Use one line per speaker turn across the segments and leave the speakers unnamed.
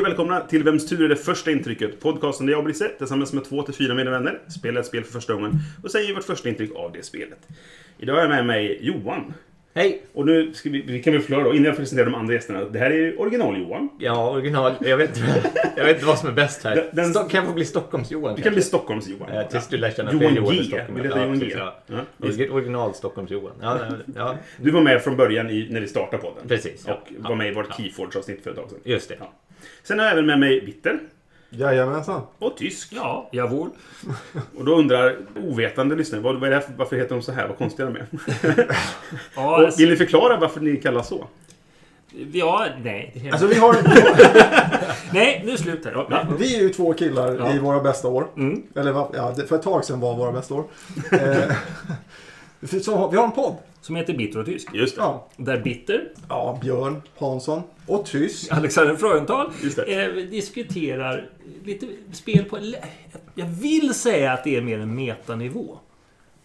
Hej och välkomna till Vems tur är det första intrycket? Podcasten där jag och Brisse tillsammans med två till fyra mina vänner spelar ett spel för första gången och säger vårt första intryck av det spelet. Idag har jag med mig Johan.
Hej!
Och nu ska vi, vi kan väl förklara då, innan jag presenterar de andra gästerna. Det här är ju original-Johan.
Ja, original. Jag vet, inte- jag vet inte vad som är bäst här.
Den-
Sto- kan jag få bli Stockholms-Johan?
Du kan bli Stockholms-Johan.
Ja, tills du lär känna
Johan
fler Johan
G.
Stockholm.
Vill heta
Ja,
Johan G?
ja.
Ja.
Origi- Original Stockholms-Johan. Ja, ja,
Du var med från början i, när vi startade podden.
Precis, ja.
Och var med i vårt Keyforge-avsnitt för ett tag sedan.
just det.
Sen har jag även med mig Bitter
Jajamensan.
och Tysk.
Ja, jawohl.
Och då undrar ovetande lyssnare, vad, vad är det här, varför heter de så här? Vad konstiga de är.
Ja, alltså,
vill ni förklara varför ni kallas så?
ja nej.
Alltså vi, har,
Nej, nu är det slut här. Ja, nej.
vi är ju två killar
Ja.
i våra bästa år.
Mm.
Eller ja, för ett tag sedan var våra bästa år. Eh, för- vi har en podd.
Som heter Bitter och Tysk.
Just det.
Ja,
Där Bitter,
ja Björn Hansson och Tysk.
Alexander Freudenthal, eh, diskuterar lite spel på... Jag vill säga att det är mer en metanivå.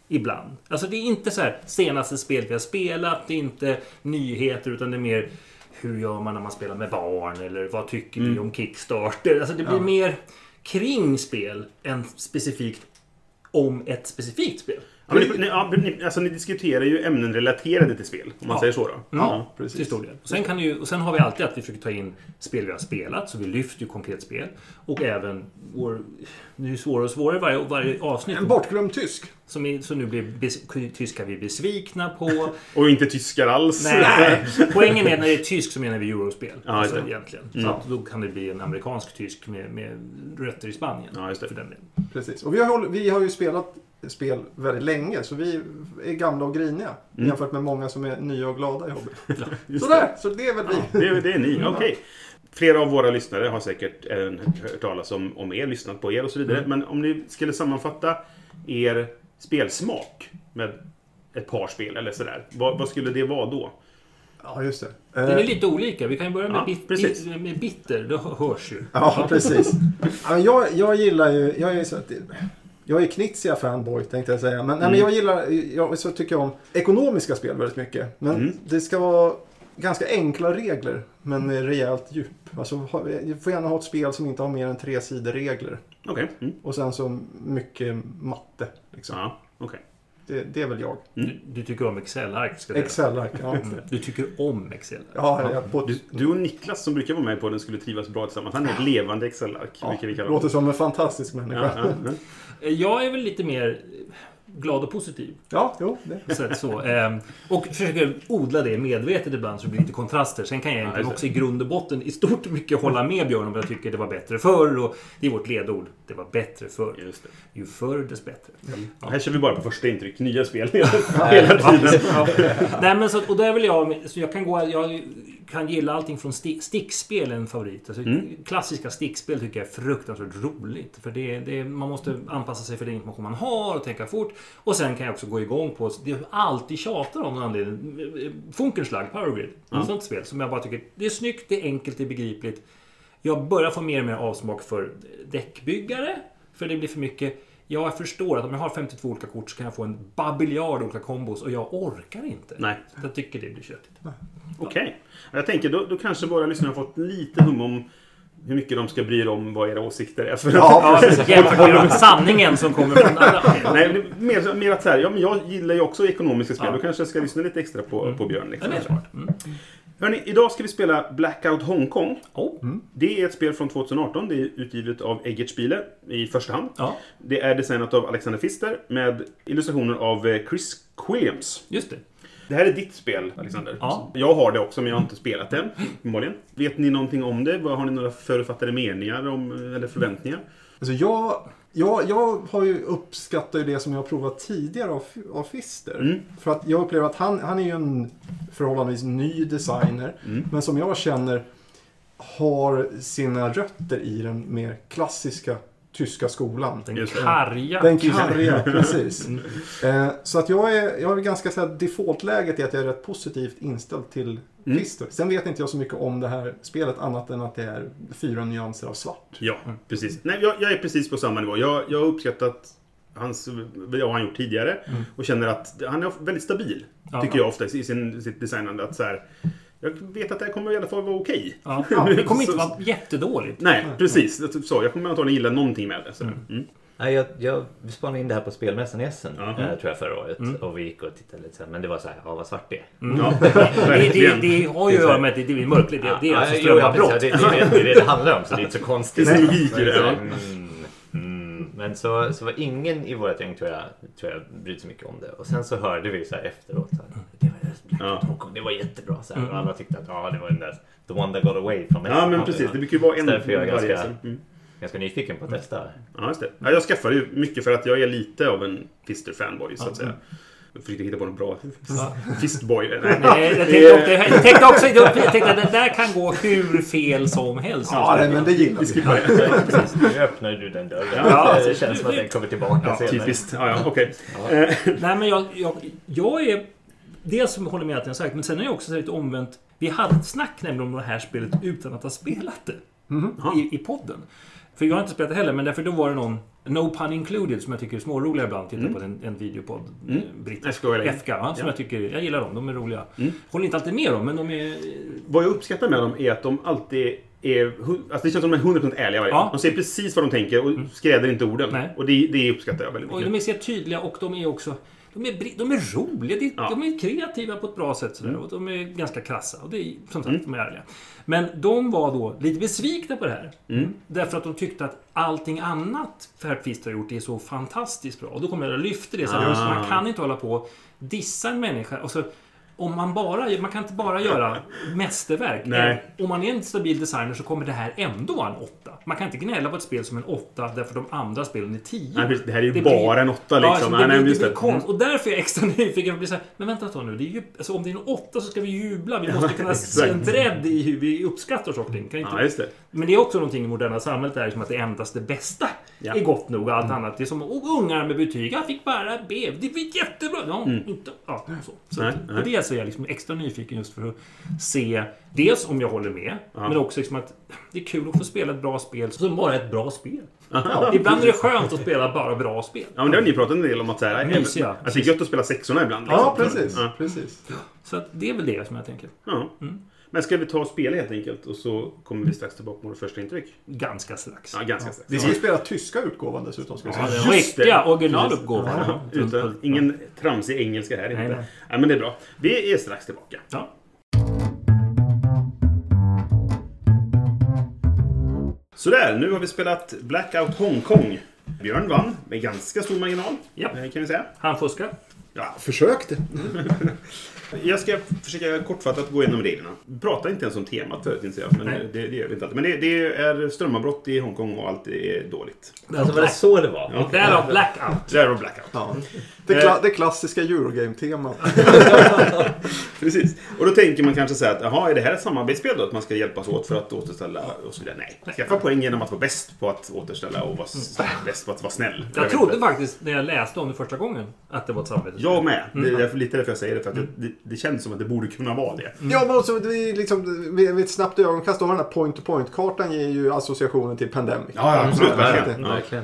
Ibland. Alltså det är inte så här senaste spel vi har spelat, det är inte nyheter utan det är mer hur gör man när man spelar med barn eller vad tycker
Mm.
ni om Kickstarter? Alltså det blir
Ja.
mer kring spel än specifikt om ett specifikt spel.
Ja, men ni, ni, ja, ni, alltså, ni diskuterar ju ämnen relaterade till spel, om man
Ja.
säger så då.
Ja,
Till
precis.
stor del. Och sen, kan ju, och sen har vi alltid att vi försöker ta in spel vi har spelat, så vi lyfter ju konkret spel. Och även vår... Det är ju svårare och svårare varje, varje avsnitt.
En bortglömd tysk.
Som, är, som nu blir bes, tyskar vi besvikna på.
Och inte tyskar alls.
Nej, poängen är när det är tysk så menar vi eurospel.
Ja,
alltså,
det.
egentligen.
Mm.
Så att då kan det bli en amerikansk tysk med, med rötter i Spanien.
Ja, just det.
För den delen.
Precis. Och vi har, vi har ju spelat spel väldigt länge. Så vi är gamla och griniga.
Mm.
Jämfört med många som är nya och glada i hobby.
Just
Sådär, så det är väl vi.
Det, är- det är ni, okej. Flera av våra lyssnare har säkert även hört talas om, om er, lyssnat på er och så vidare.
Mm.
Men om ni skulle sammanfatta er spelsmak med ett par spel eller sådär. Vad, vad skulle det vara då?
Ja, just det.
Den är
Eh,
lite olika. Vi kan ju börja med,
Ja,
bit,
precis.
bit, med bitter. Det hörs ju.
Ja, precis. Ja, jag, jag gillar ju... Jag är, så att, jag är Knizia fanboy tänkte jag säga. Men, nej, men jag gillar... Jag, så tycker jag om ekonomiska spel väldigt mycket. Men
Mm.
det ska vara ganska enkla regler. Men med rejält djup. Alltså, jag får gärna ha ett spel som inte har mer än tre sidor regler.
Okej. Mm.
Och sen så mycket matte. Liksom.
Ja, okej.
Det, det är väl jag.
Du, du tycker om Excel-ark.
Excel-ark. Ja.
Mm. Du tycker om Excel.
Ja, jag, på,
Du, du och Niklas som brukar vara med på den skulle trivas bra tillsammans. Han är ett levande Excel-ark.
ja,
vi
låter som en fantastisk människa.
Ja, ja, ja.
Jag är väl lite mer glad och positiv.
Ja, jo. Det.
Så så. Ehm, Och försöker odla det medvetet ibland så det blir lite kontraster. Sen kan jag egentligen också i grund och botten i stort mycket hålla med Björn om att jag tycker det var bättre förr. Och det är vårt ledord. Det var bättre förr.
Just det.
Ju förr dess bättre.
Här kör vi bara på första intryck. Nya spel hela tiden.
Ja. Nej, men så, och där vill jag... Så jag kan gå... Jag kan gilla allting från sti, stickspel är en favorit. Alltså,
Mm.
Klassiska stickspel tycker jag är fruktansvärt roligt. För det, det, man måste anpassa sig för den information man har och tänka fort. Och sen kan jag också gå igång på... Det jag alltid tjatar om någon anledning. Funkenschlag, Powergrid.
Ja.
Ett sånt spel som jag bara tycker... Det är snyggt, det är enkelt, det är begripligt. Jag börjar få mer och mer avsmak för däckbyggare. För det blir för mycket... Jag förstår att om jag har 52 olika kort så kan jag få en babiljard olika kombos och jag orkar inte.
Nej.
Så jag tycker det blir köttigt.
Okej. Jag tänker, då, då kanske våra lyssnare har fått lite hum om hur mycket de ska bry sig om vad era åsikter är. För
Ja,
Ja, jämfört med sanningen som kommer från alla.
Nej, mer, mer att så här, ja, men jag gillar ju också ekonomiska spel.
Ja.
Då kanske jag ska lyssna lite extra på, på Björn.
Ja,
Liksom.
det är smart. Mm.
Hörrni, idag ska vi spela Blackout Hongkong.
Oh.
Det är ett spel från 2018. Det är utgivet av Eggert Spiele i första hand.
Ja,
Det är designat av Alexander Pfister med illustrationer av eh, Chris Williams.
just det.
Det här är ditt spel, Alexander.
Ja.
Jag har det också, men jag har inte spelat det. uppenbarligen. Vet ni någonting om det? Vad- Har ni några förutfattade meningar om, eller förväntningar?
Alltså jag, jag, jag har ju uppskattat ju det som jag har provat tidigare av, av Fister.
Mm.
För att jag upplever att han, han är ju en förhållandevis ny designer.
Mm.
Men som jag känner har sina rötter i den mer klassiska tyska skolan.
Den karga.
Den karga, precis. Eh, så att jag är, jag är ganska så här, defaultläget är att jag är rätt positivt inställd till
Mm.
Fister. Sen vet inte jag så mycket om det här spelet annat än att det är fyra nyanser av svart.
Ja, precis. Nej, jag, jag är precis på samma nivå. Jag, jag har uppskattat hans, vad han gjort tidigare och känner att han är väldigt stabil.
Ja,
tycker
ja.
jag ofta i sin, sitt designande. Att så här, jag vet att det här kommer i alla fall vara okej.
Ja, det kommer inte vara jättedåligt.
Nej, precis. Typ Så, jag kommer antagligen gilla någonting med det. Så. Mm.
Nej, jag, jag vi spanade in det här på spelmässan i Essen, eh, tror jag, förra året. Och vi gick och tittade lite här, men det var så här, ja vad svart det är.
Ja,
Det, det, det har ju att göra med att det, det är mörkligt. Det, det är alltså strömavbrott.
det, det, det är det det handlar om, så det är inte så konstigt.
Det är logik i det,
Men, mm, mm. Men så, så var ingen i vårt gäng, tror jag, tror jag brydde sig mycket om det. Och sen så hörde vi så här efteråt, så här, det var Black
Ja.
Det var jättebra. Så här, och alla tyckte att ja, det var den där, the one that got away from
Ja, men precis. Det brukar ju vara en varje
ganska.
Mm.
Ganska nyfiken på att testa.
Ja, just det. Ja, jag skaffade ju mycket för att jag är lite av en Fister-fanboy, så att säga. Jag försökte hitta på något bra Fistboy. Nej.
Nej, jag tänkte, också, jag tänkte också jag tänkte att det där kan gå hur fel som helst.
Ja, nej, men det gillar vi.
Skippa det.
Precis, nu öppnar du den dörren.
Ja.
det känns som att den kommer tillbaka
Ja,
senare.
typiskt. Ja, ja, okej.
Nej, men jag, jag, jag är... Dels som håller med allt jag sagt, men sen är jag också så lite omvänt. Vi hade ett snack nämligen om det här spelet utan att ha spelat det. I, I podden. För jag har inte spelat det heller, men därför då var det någon No pun included, som jag tycker är småroliga ibland. Titta på en, en videopodd.
Mm.
Mm. Brittisk.
FK,
ja, som
Ja.
jag tycker... Jag gillar dem. De är roliga.
Mm.
Håller inte alltid med dem, men de är...
Vad jag uppskattar med dem är att de alltid är... Alltså det känns som de är 100% ärliga varje
Ja.
De säger precis vad de tänker och skräder inte orden.
Nej.
Och det, det uppskattar jag väldigt
Och
mycket.
de är så tydliga och de är också... De är, de är roliga, de,
Ja.
de är kreativa på ett bra sätt. Sådär, och de är ganska krassa. Och det är, som sagt,
Mm.
de är ärliga. Men de var då lite besvikna på det här.
Mm.
Därför att de tyckte att allting annat Färpfist har gjort är så fantastiskt bra. Och då kommer jag att lyfta det. Så här,
Ah.
Man kan inte hålla på och dissa en människa. Och så, om man bara... Man kan inte bara göra mästerverk.
Nej.
Eh, Om man är en stabil designer så kommer det här ändå vara en åtta. Man kan inte gnälla på ett spel som en åtta därför de andra spelen är tio.
Nej, det här är ju
Det
bara
blir-
en åtta
Ja,
liksom.
alltså, det
nej,
blir, det
det.
blir konst. Och därför är jag extra nyfiken. Jag blir så här, men vänta ett tag nu. Det är ju, alltså, om det är en åtta så ska vi jubla. Vi måste kunna se en bredd i hur vi uppskattar saker och ting. Kan inte,
Ja.
Men det är också någonting i moderna samhället där som att det endast det bästa
Ja. Mm.
är gott nog. Och allt annat. Det är som och ungar med betyg. Jag fick bara B. Det var jättebra. Ja, inte, ja, så. så
Nej, nej.
på det så är jag liksom extra nyfiken just för att se dels om jag håller med.
Ja.
Men också liksom att det är kul att få spela ett bra spel som bara är ett bra spel. Ibland är det skönt att spela bara bra spel.
Ja, men det har ni pratat en del om att så här,
Mysiga.
att det är gött att spela sexorna ibland.
Ja,
liksom.
precis.
Ja.
precis.
Så att det är väl det som jag tänker.
Ja. Men ska vi ta och spela helt enkelt och så kommer vi strax tillbaka med vårt första intryck?
Ganska strax.
Ja, ganska strax.
Vi ska ju spela tyska utgåvan dessutom. Ska vi
Ja,
säga.
det.
riktiga originaluppgåvan.
Ja, utan, ingen tramsig engelska här
Nej,
inte.
nej.
Ja, men det är bra. Vi är strax tillbaka.
Ja.
Sådär, nu har vi spelat Blackout Hongkong. Björn vann med ganska stor marginal,
Ja.
eh, kan vi säga.
Han fuskar.
Ja,
Försökte.
jag ska försöka kortfattat gå igenom reglerna. Vi pratar inte ens om temat förut, inser jag. Men
Nej.
det, det gör vi inte alltid. Men det, det är strömavbrott i Hongkong och allt är dåligt.
Alltså var det så det var?
Ja.
Därav blackout.
Där var Blackout.
Ja. Det, kla- det klassiska Eurogame-temat.
Precis. Och då tänker man kanske så här att, jaha, är det här ett samarbetsspel då? Att man ska hjälpas åt för att återställa och så vidare? Nej. Skaffa poäng genom att vara bäst på att återställa och vara s- bäst på att vara snäll.
Jag
vet
trodde
inte.
faktiskt när jag läste om det första gången att det var ett samarbete.
Jag med. Det är därför, lite därför jag säger det. För att det, det, det känns som att det borde kunna vara det.
Ja, men också, det är liksom, vid, ett snabbt ögonkast, då har den här point-to-point-kartan ger ju associationen till Pandemic.
Ja, ja, absolut. Verkligen.
ja.
Verkligen.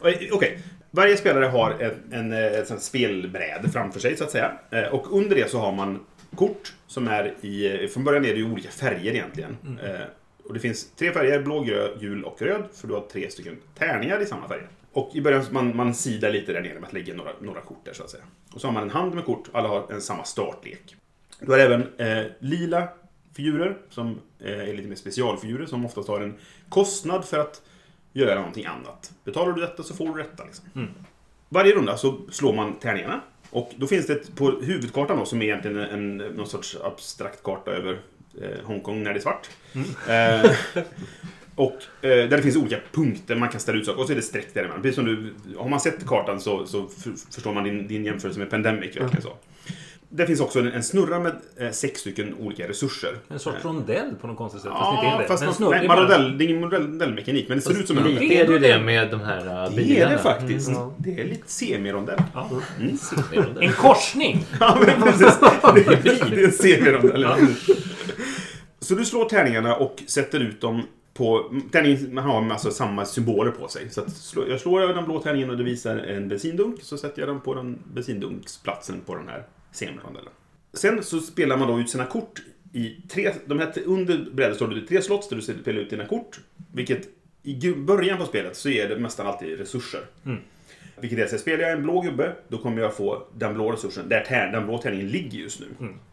Okej. okej. Varje spelare har en, en, eh, ett sånt spelbräde framför sig, så att säga. Eh, Och under det så har man kort som är i... eh, Från början är det ju olika färger egentligen. Eh, Och det finns tre färger, blå, grön, gul och röd. För du har tre stycken tärningar i samma färger. Och i början så man, man sidar lite där nere med att lägga några, några kort där, så att säga. Och så har man en hand med kort, alla har en samma startlek. Du har även eh, lila figurer som eh, är lite mer specialfigurer som oftast har en kostnad för att göra någonting annat. Betalar du detta så får du detta. Liksom. Varje runda så slår man tärningarna. Och då finns det ett, på huvudkartan då, som är egentligen en, någon sorts abstrakt karta över eh, Hongkong när det är svart. Eh, och eh, där det finns olika punkter man kan ställa ut saker och så är det streck däremellan. Precis som du, har man sett kartan så, så förstår man din, din jämförelse med Pandemic verkligen så. Det finns också en, en snurra med eh, sex stycken olika resurser.
En sorts rondell på något konstigt sätt.
Ja,
fast är det.
fast
Men
man, nej,
det är
ingen modellmekanik, men det ser ut som en
Lite
rondell.
är det ju det med de här uh,
Det är det faktiskt.
Mm,
Det är lite semirondell.
Ja.
Mm.
En korsning!
Ja, men precis. Det är- det är en semirondell. ja. Så du slår tärningarna och sätter ut dem på... Tärningen har alltså samma symboler på sig. Så att slå, jag slår över den blå tärningen och det visar en bensindunk. Så sätter jag den på den bensindunksplatsen på den här semirondellen. Sen så spelar man då ut sina kort i tre... De här, under brädet står det tre slots där du spelar ut dina kort. Vilket i början på spelet så är det nästan alltid resurser. Vilket är så spelar jag en blå gubbe, då kommer jag få den blå resursen där tär, den blå tärningen ligger just nu.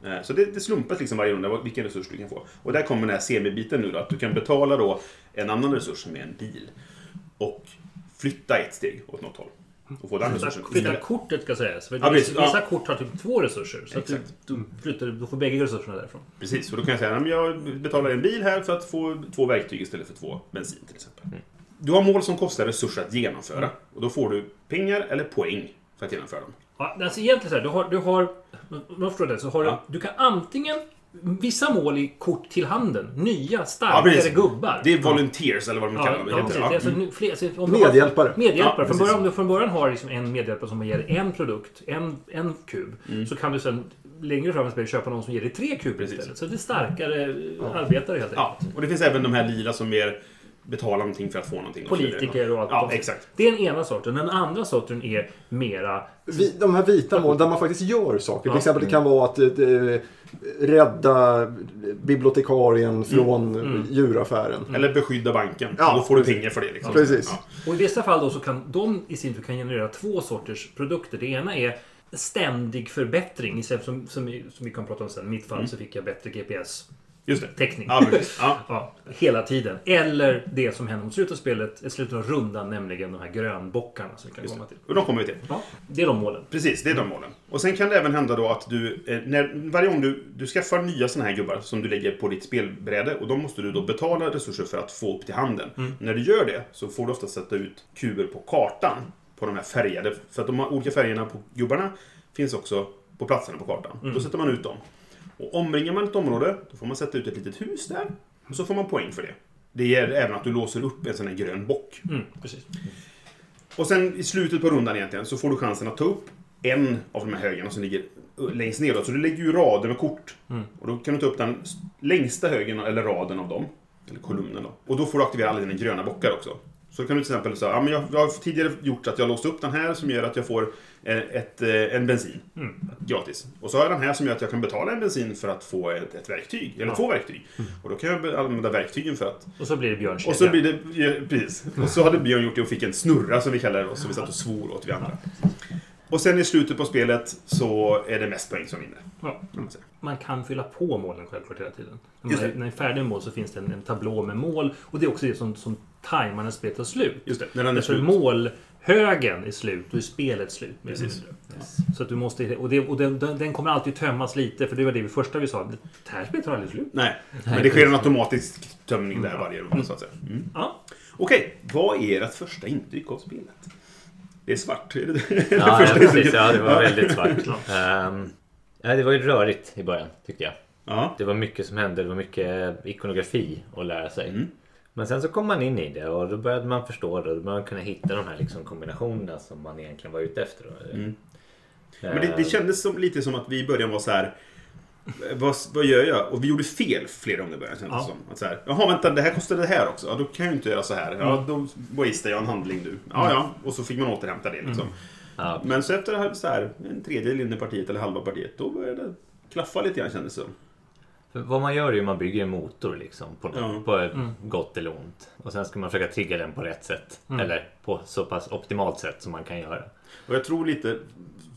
Eh, Så det, det slumpas liksom varje runda vilken resurs du kan få. Och där kommer den här semibiten nu då, att du kan betala då en annan resurs med en bil. Och flytta ett steg åt något håll. Och få den resursen.
Kortet ska sägas. För
Ja,
vissa
Ja.
kort har typ två resurser. Så att du, du, flyttar, du får bägge resurserna därifrån.
Precis, och då kan jag säga att jag betalar en bil här för att få två verktyg istället för två bensin till exempel. Du har mål som kostar resurser att genomföra. Och då får du pengar eller poäng för att genomföra dem.
Ja, alltså egentligen så här, du har... Du har om jag förstår det, så har
Ja.
du, du kan antingen... Vissa mål i kort till handen. Nya,
Ja,
starkare
precis.
gubbar.
Det är volunteers, eller vad de
Ja,
kallar
ja.
Ja.
Det är alltså fler, alltså, om du har-
Medhjälpare.
Medhjälpare.
Ja,
från, början, om du från början har liksom en medhjälpare som ger en produkt, en, en kub,
Mm.
så kan du sen längre fram i spelet köpa någon som ger dig tre kuber istället. Så det är starkare arbetare helt
Ja,
enkelt.
och det finns även de här lila som mer betalar någonting för att få någonting.
Politiker och allt.
Ja, exakt.
Det är den ena sorten. Den andra sorten är mera...
Vi, de här vita målen där man faktiskt gör saker.
Ja.
Till exempel det kan vara att eh, rädda bibliotekarien från
Mm.
djuraffären.
Eller beskydda banken.
Ja,
då får du pengar för det. Liksom.
Precis.
Ja.
Och i vissa fall då så kan de i sin tur kan generera två sorters produkter. Det ena är ständig förbättring. Som, som, som vi kan prata om sen. I mitt fall så fick jag bättre GPS-täckning.
Just det. Ja, precis. Ja.
Ja, hela tiden. Eller det som händer mot slutet av spelet, slutet av rundan, nämligen de här grönbockarna som vi kan komma till.
Och de kommer vi till.
Ja, det är de målen.
Precis, det är de målen. Och sen kan det även hända då att du, eh, när, varje gång du, du skaffar nya såna här gubbar som du lägger på ditt spelbräde och då måste du då betala resurser för att få upp till handen. När du gör det så får du ofta sätta ut kuber på kartan på de här färgade, för att de olika färgerna på gubbarna finns också på platserna på kartan. Då sätter man ut dem. Och omringar man ett område, då får man sätta ut ett litet hus där. Och så får man poäng för det. Det ger även att du låser upp en sån här grön bock.
Mm, precis.
Och sen i slutet på rundan egentligen så får du chansen att ta upp en av de här högarna som ligger längst ner. Då. Så du lägger ju rader med kort. Och då kan du ta upp den längsta högen eller raden av dem. Eller kolumnen då. Och då får du aktivera alla dina gröna bockar också. Så kan du till exempel säga, ja, men jag, jag har tidigare gjort att jag låst upp den här som gör att jag får eh, ett, eh, en bensin. Gratis. Och så har jag den här som gör att jag kan betala en bensin för att få ett, ett verktyg. Eller
Ja.
två verktyg. Och då kan jag använda verktygen för att
Och så blir det björnkedja.
och så blir det, precis. Och så hade Björn gjort det och fick en snurra som vi kallar det då, som vi satt och svor åt vi andra. Och sen i slutet på spelet så är det mest poäng som vinner.
Ja.
man
kan fylla på målen självklart hela tiden. När man,
det.
när man är färdig med mål så finns det en, en tablå med mål. Och det är också det som, som tajmar när spelet tar slut.
Just det, när den är
Därför
slut.
målhögen är slut, då är spelet slut. eller
Precis.
mindre. Så att du måste, och det, och den, den, den kommer alltid tömmas lite, för det var det vi första vi sa. Det här spelet tar aldrig slut.
Nej, men det sker en automatisk tömning där varje runda så att säga. Mm.
Ja.
Okej, vad är ert första intryck av spelet? Det är svart. Är det det?
Ja, ja,
Första
precis.
intrycket.
Ja, det var väldigt svart. Ehm, ja, det var ju rörigt i början, tyckte jag.
Ja.
Det var mycket som hände. Det var mycket ikonografi att lära sig.
Mm.
Men sen så kom man in i det och då började man förstå det. Då började man kunna hitta de här liksom kombinationerna som man egentligen var ute efter.
Mm. Men det, det kändes som, lite som att vi i början var så här. Vad, vad gör jag? Och vi gjorde fel flera gånger i början kändes det
Ja.
som. Att så här, Jaha, vänta, det här kostade det här också. Ja, då kan jag ju inte göra så här. Ja, då wastear jag en handling nu. Ja, ja. Och så fick man återhämta det liksom.
Ja,
Men så efter så här, en tredjedel in i partiet eller halva partiet, då började det klaffa lite grann kändes det som.
För vad man gör är ju att man bygger en motor liksom. På,
Ja.
på ett gott eller ont. Och sen ska man försöka trigga den på rätt sätt. Eller på så pass optimalt sätt som man kan göra.
Och jag tror lite,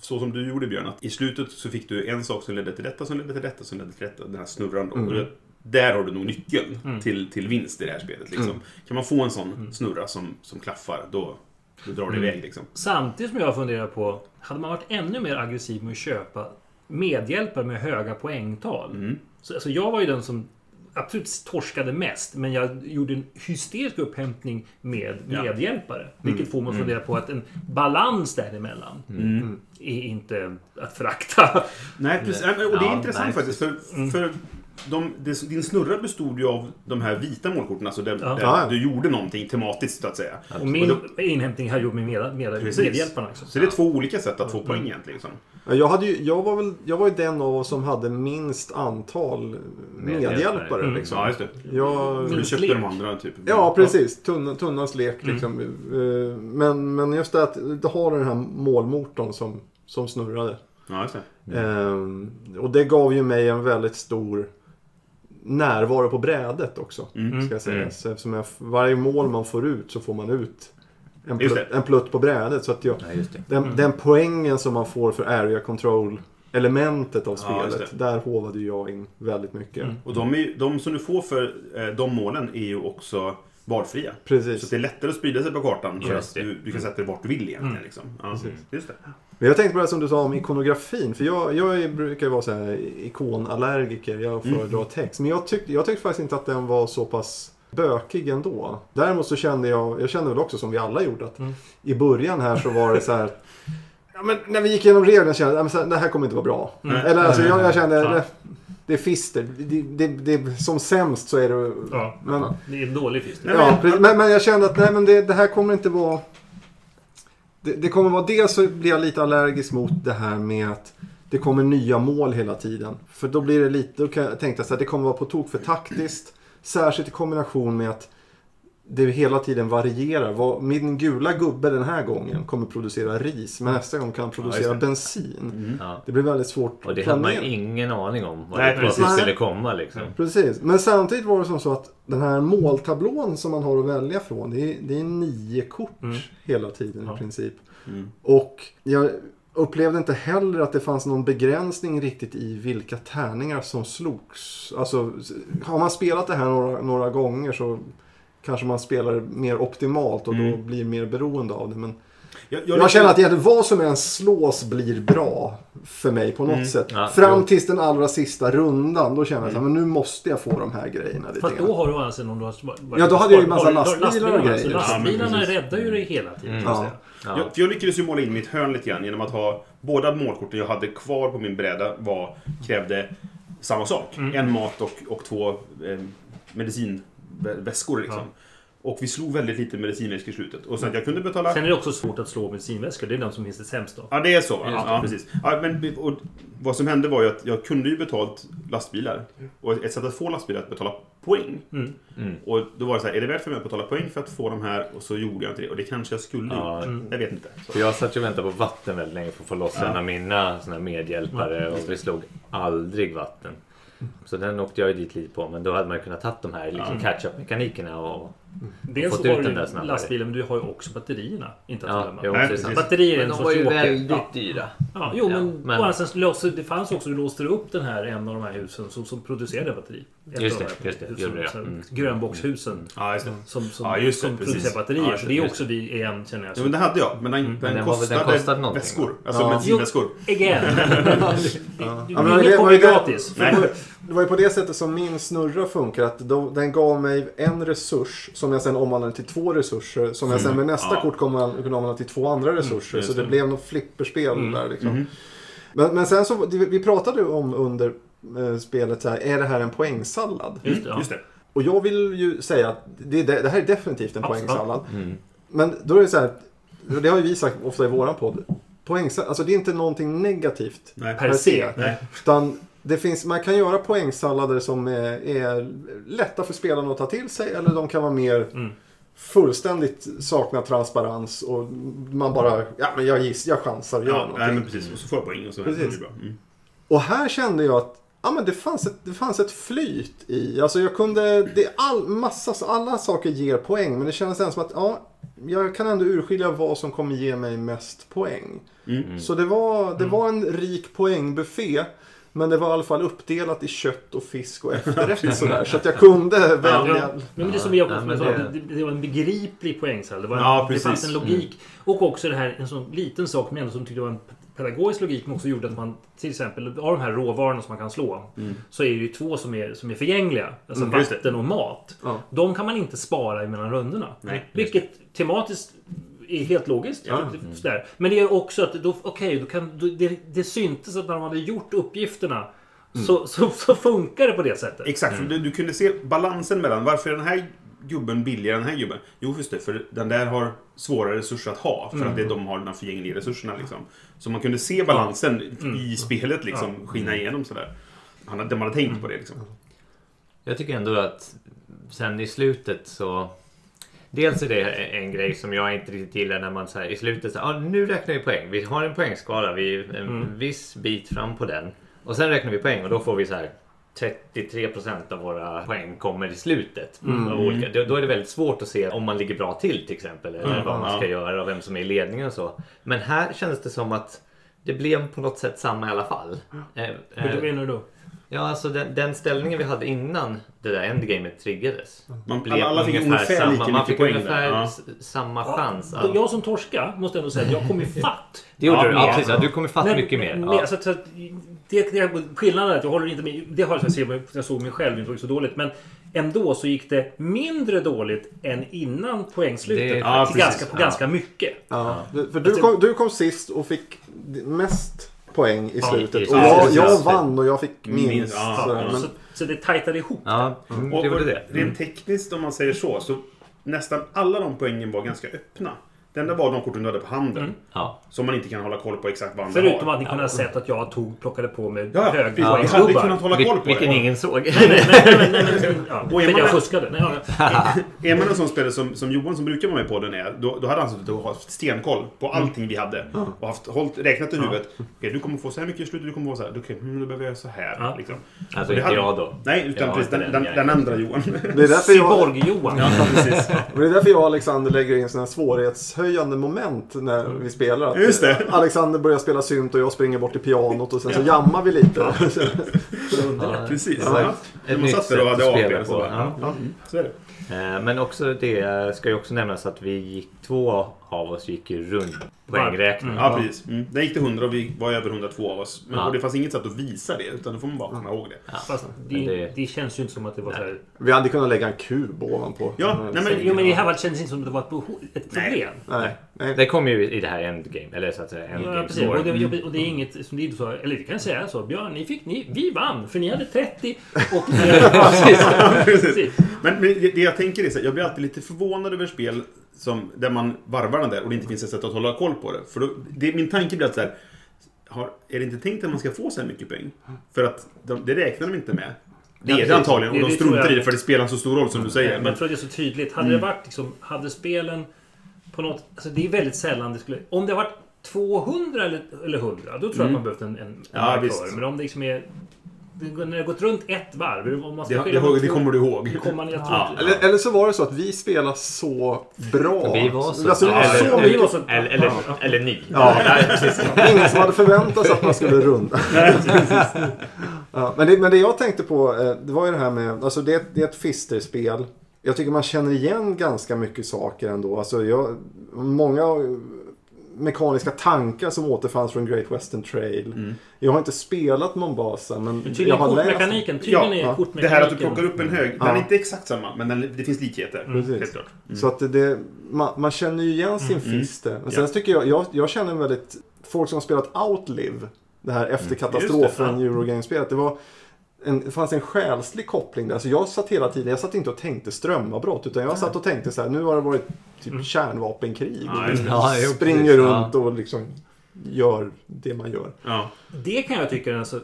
så som du gjorde Björn, att i slutet så fick du en sak som ledde till detta, som ledde till detta, som ledde till detta. Den här snurran det- där har du nog nyckeln till, till vinst i det här spelet. Liksom. Kan man få en sån snurra som, som klaffar, då, då drar det iväg. Liksom.
Samtidigt som jag funderar på, hade man varit ännu mer aggressiv med att köpa medhjälpare med höga poängtal.
Mm.
Så, alltså jag var ju den som absolut torskade mest, men jag gjorde en hysterisk upphämtning med
Ja.
medhjälpare. Vilket får mig att fundera på att en balans däremellan är inte att förakta.
Nej, precis. Och det är
Ja,
intressant
nej,
faktiskt. För, för de, det, din snurra bestod ju av de här vita målkorten, alltså där,
Ja.
där du gjorde någonting tematiskt, så att säga.
Och min inhämtning har gjort med, med, med medhjälparna också.
Så det är två olika sätt att få poäng egentligen. Liksom.
Ja, Jag, hade ju, jag, var väl, jag var ju den av oss som hade minst antal
Medhjälpare.
Mm.
Liksom.
Ja, just det.
Jag,
du köpte
lek.
de andra, typ.
Ja, precis. Tunn, tunnast lek liksom. Eh, Men, men just det att det har den här målmotorn som, som snurrade.
Ja, just det.
Ehm, och det gav ju mig en väldigt stor närvaro på brädet också.
Mm.
Ska jag säga. Så eftersom jag, varje mål man får ut så får man ut en plutt, en plutt på brädet. Så att jag,
Ja, just det.
den, den poängen som man får för area control elementet av
Ja,
spelet.
det.
där hovade jag in väldigt mycket.
Och de, är, de som du får för eh, de målen är ju också valfria. Så
Precis.
att det är lättare att sprida sig på kartan. För att du, du kan sätta dig vart du vill egentligen. Liksom. Ja, just det.
Men jag tänkte på det som du sa om ikonografin. För jag, jag brukar vara så här ikonallergiker. Jag
Mm.
föredrar text. Men jag tyckte, jag tyckte faktiskt inte att den var så pass bökig ändå. Däremot så kände jag, jag kände väl också som vi alla gjorde att
Mm.
i början här så var det så här. Ja, men när vi gick igenom reglerna kände jag att det här kommer inte vara bra.
Nej.
Eller alltså jag, jag kände,
Ja.
Det, är fister. Det, det, det, som sämst så är det...
Ja.
Men,
Det är en dålig fisk.
Nej,
Ja,
men-
precis. men, men jag kände att nej, men det, det här kommer inte vara... Det, det kommer vara... Dels så blir jag lite allergisk mot det här med att det kommer nya mål hela tiden. För då blir det lite... Då jag tänkte jag att det kommer vara på tok för taktiskt. Särskilt i kombination med att det hela tiden varierar. Vad, min gula gubbe den här gången kommer producera ris. Men nästa gång kan han producera
det.
bensin.
Ja.
Det blir väldigt svårt
Och det hade man ju ingen aning om vad
Nej,
det
precis.
skulle komma liksom.
Precis, men samtidigt var det som så att den här måltablån som man har att välja från, det är, det är nio kort
Mm.
hela tiden
Ja.
i princip.
Mm.
Och jag upplevde inte heller att det fanns någon begränsning riktigt i vilka tärningar som slogs. Alltså, har man spelat det här några, några gånger så kanske man spelar mer optimalt och då
Mm.
blir mer beroende av det. Men
Jag,
jag, känner att egentligen vad som än slås blir bra för mig på något
Mm.
sätt.
Ja,
Fram
jo.
tills den allra sista rundan, då känner jag att men nu måste jag få de här grejerna lite
Fast då har du å andra sidan om du har...
Ja, då hade jag ju massa
har du-
lastbilar och
lastbilarna,
grejer.
Så
Ja, men
lastbilarna
precis.
räddar ju dig hela tiden.
Mm.
att
Ja.
Ja.
Jag, för jag lyckades ju måla in mitt hörn lite grann genom att ha båda målkorten jag hade kvar på min bräda var, krävde samma sak.
Mm.
En mat och, och två eh, medicinväskor. Liksom.
Ja.
Och vi slog väldigt lite medicinväskor i slutet. Och sen jag kunde betala...
Sen är det också svårt att slå medicinväskor. Det är de som finns det sämst då.
Ja, det är så.
det.
Ja, precis. Ja, men, och vad som hände var ju att jag kunde ju betalt lastbilar. Och ett sätt att få lastbilar att betala poäng.
Mm.
Mm.
Och då var det så här, är det värt för mig att betala poäng för att få de här? Och så gjorde jag inte det. Och det kanske jag skulle
Ja.
gjort.
Mm.
Jag vet inte. Så.
Jag satt ju och väntade på vatten väldigt länge för att få loss
Ja.
en av mina såna här medhjälpare och vi slog aldrig vatten. Så den åkte jag ju dit lite på men då hade man ju kunnat ta de här liksom
Ja.
catch-up-mekanikerna och...
Dels
fått
så har du
den
lastbilen, men du har ju också batterierna. Inte att
Ja,
glömma.
jo,
Nej.
Batterier är
Men
en
de var ju väldigt
Ja.
dyra.
Ja, jo,
Ja,
men,
men-
låste- det fanns också, du låste upp den här, en av de här husen som, som producerade batteri. Ett
Just det,
de
just det,
husen,
det, mm.
Grönboxhusen.
Ja, just det.
Som, som,
Ja, just det,
som producerar batterier.
Ja, just
så
det,
det är också vi igen, känner jag.
Ja,
Så.
men det hade jag. Men den, den,
den väl-
kostade,
den kostade
väskor. Alltså
Ja.
bensinväskor.
Again.
Ja, men det var ju det-
gratis.
Det var ju på det sättet som min snurra funkar. Att då, den gav mig en resurs som jag sen omvandlade till två resurser. Som jag sen med nästa
Ja.
kort kommer att kunna omvandla till två andra resurser.
just
så det
det.
blev något flipperspel
Mm.
där liksom.
Mhm.
Men, men sen så, vi pratade om under eh, spelet så här, är det här en poängsallad?
Just det, ja.
Just det.
Och jag vill ju säga att det, det, det här är definitivt en
Absolut.
poängsallad.
Mm.
Men då är det så här, det har ju vi sagt ofta i våran podd. Poängsallad, alltså det är inte någonting negativt
Nej.
Per se.
Nej.
utan det finns, man kan göra poängsallader som är, är lätta för spelarna att ta till sig eller de kan vara mer
Mm.
fullständigt sakna transparens och man bara, ja men jag giss, jag chansar gör
Ja,
någonting.
nej, men precis. Och så får jag poäng och så
Precis.
är det bra. Mm.
Och här kände jag att ja, men det, fanns ett, det fanns ett flyt i. Alltså jag kunde, det, all, massa, alla saker ger poäng men det kändes ändå som att ja, jag kan ändå urskilja vad som kommer ge mig mest poäng.
Mm.
Så det var, det var en rik poängbuffé. Men det var i alla fall uppdelat i kött och fisk och efterrätt sådär. Så att jag kunde välja.
Ja, men det är som
men
sa,
det-
var en begriplig poängsall. Det, var en,
Ja,
det
precis.
fanns en logik. Och också det här, en sån liten sak men ändå som tyckte var en pedagogisk logik men också gjorde att man till exempel av de här råvarorna som man kan slå så är det ju två som är, som är förgängliga. Alltså
Mm,
vatten och mat.
Ja.
De kan man inte spara mellan rundorna.
Nej,
Vilket tematiskt är helt logiskt.
Ja.
Sådär. Men det är också att då, okej, då kan, då, det, det syntes att när de hade gjort uppgifterna så, så, så funkar det på det sättet.
Exakt, för du, du kunde se balansen mellan varför är den här gubben billigare än den här gubben? Jo, just det, för den där har svårare resurser att ha. För att det, de har de förgängliga resurserna. Liksom. Så man kunde se balansen i spelet liksom, skina igenom sådär. Han, hade- de hade tänkt på det liksom.
Jag tycker ändå att sen i slutet så... Dels är det en grej som jag inte riktigt gillar när man så här, i slutet här, ah, nu räknar vi poäng. Vi har en poängskala, vi är en viss bit fram på den. Och sen räknar vi poäng och då får vi så här 33% av våra poäng kommer i slutet. Olika. Då, är det väldigt svårt att se om man ligger bra till till exempel. Eller vad man ska
Ja.
göra och vem som är i ledningen och så. Men här kändes det som att det blev på något sätt samma i alla fall. Eh,
Hur
eh,
menar du då?
Ja, alltså den, den ställningen vi hade innan det där endgamet triggades.
Man,
blev
alla fick ungefär
samma.
lika
Man fick ungefär.
Ja.
samma chans.
Ja, Jag som torska måste ändå säga att jag kom ifatt.
Det gjorde
Ja,
du. Ja, precis. Ja, du kommer fatt
Nej,
mycket mer.
men-
Ja.
Så att, det, det, skillnaden är att jag håller inte med. Det har jag sett jag såg mig själv, inte så dåligt. Men ändå så gick det mindre dåligt än innan poängslutet.
Det-
Ja,
ganska, på
Ja.
ganska mycket.
För du kom, du kom sist och fick mest poäng i slutet.
i-
och
ja,
jag, jag vann och jag fick
Minst,
minst.
ja,
så,
ja.
men,
Så, så det tajtade ihop.
Ja, mm,
Och,
det
och
det.
rent tekniskt, om man säger så, så nästan alla de poängen var ganska öppna. Det enda var de korten du hade på handen.
Ja.
Som man inte kan hålla koll på exakt vad andra
Förutom
har.
att ni kunde ha sett att jag tog, plockade på mig
Ja, ja,
hög
vi hade kunnat hålla koll på
Vilken
det.
ingen såg.
Nej, nej, nej, nej, nej, ja,
Och är
för
man-
jag fuskade. Nej, ja,
Är man en sån spelare som, som Johan som brukar vara med på den är, då, då hade han suttit och haft stenkoll på allting vi hade. Och haft, hållit, räknat i huvudet. Okej, du kommer få så här mycket i slutet, du kommer få så här. Okej, mm, då behöver jag så här.
Ja.
Liksom.
Alltså inte
hade-
jag då.
Nej, utan precis den, den,
den
andra Johan.
det, är därför jag,
Cyborg-Johan.
ja,
det är därför jag och Alexander lägger in sådana här svårighetshöjande moment när vi spelar. Att
Just det.
Alexander börjar spela synt och jag springer bort till pianot och sen så jammar vi lite.
Ja,
Precis.
Ja,
Ja.
ett
Man
nytt sätt att spela på. Ja.
det.
Eh, Men också det ska ju också nämnas att vi gick, två av oss gick ju runt poängräkningen.
Ja, precis. Mm. Den gick till 100 och vi var över 102 av oss. Men,
Ja.
Och det fanns inget sätt att visa det, utan då får man bara komma ihåg det.
Fast
Men
det,
det-
det känns ju inte som att det var så här...
Vi hade kunnat lägga en kub ovanpå.
Ja, nej, men-
Jo, men i här fallet kändes det inte som att det var ett, behov, ett problem.
Nej, nej.
Det kom ju i det här endgame, eller så att säga
Ja,
endgame
precis.
story.
Och det, och det är inget som inte så, eller det kan säga så. Björn, ni fick, ni, vi vann för ni hade 30 och... eh, precis.
Men, men det det jag tänker är så här, jag blir alltid lite förvånad över spel som, där man varvar den där och det inte finns ett sätt att hålla koll på det. För då, det, min tanke blir att så här, har, är det inte tänkt att man ska få så här mycket poäng? För att de, det räknar de inte med. Det är det antagligen och de struntar
jag.
i det för det spelar så stor roll som du säger.
Men jag tror det är så tydligt. Hade det varit liksom, hade spelen på något... Alltså det är väldigt sällan det skulle... Om det har varit 200 eller, eller 100, då tror jag att man behövt en, en, en
Ja,
markör. Men om det liksom är... När det gått runt ett varv, om man ska
det, det, det kommer du ihåg.
kommer man, jag tror
Ja,
Eller, eller så var det så att vi spelade så bra.
Vi var så-
Alltså,
eller-
så
vi var så...
Eller, eller, eller ni.
Ja.
Nej.
Ingen som hade förväntat sig att man skulle runda. ja, men, det, men det jag tänkte på, eh, det var ju det här med, alltså det, det är ett fisterspel. Jag tycker man känner igen ganska mycket saker ändå. Alltså jag, många mekaniska tankar som återfanns från Great Western Trail. Jag har inte spelat Mombasa men
Men
jag
Tydligen
har läst.
Tydligen
Ja,
är
ja.
kortmekaniken...
Det här att du plockar upp en hög, den
Ja.
är inte exakt samma, men den, det finns likheter.
Precis.
Helt klart.
Så att det, man, man känner ju igen sin fister. Men sen
Ja.
tycker jag, jag, jag känner väldigt, folk som har spelat Outlive, det här efter katastrofen
Just det,
Eurogame-spelet. Det, var en, det fanns en själslig koppling där. Så jag satt hela tiden, jag satt inte och tänkte strömavbrott. Utan jag satt och tänkte så här, nu har det varit typ kärnvapenkrig.
Ja,
och.
Ja,
springer
precis.
runt och liksom gör det man gör.
Ja.
Det kan jag tycka alltså...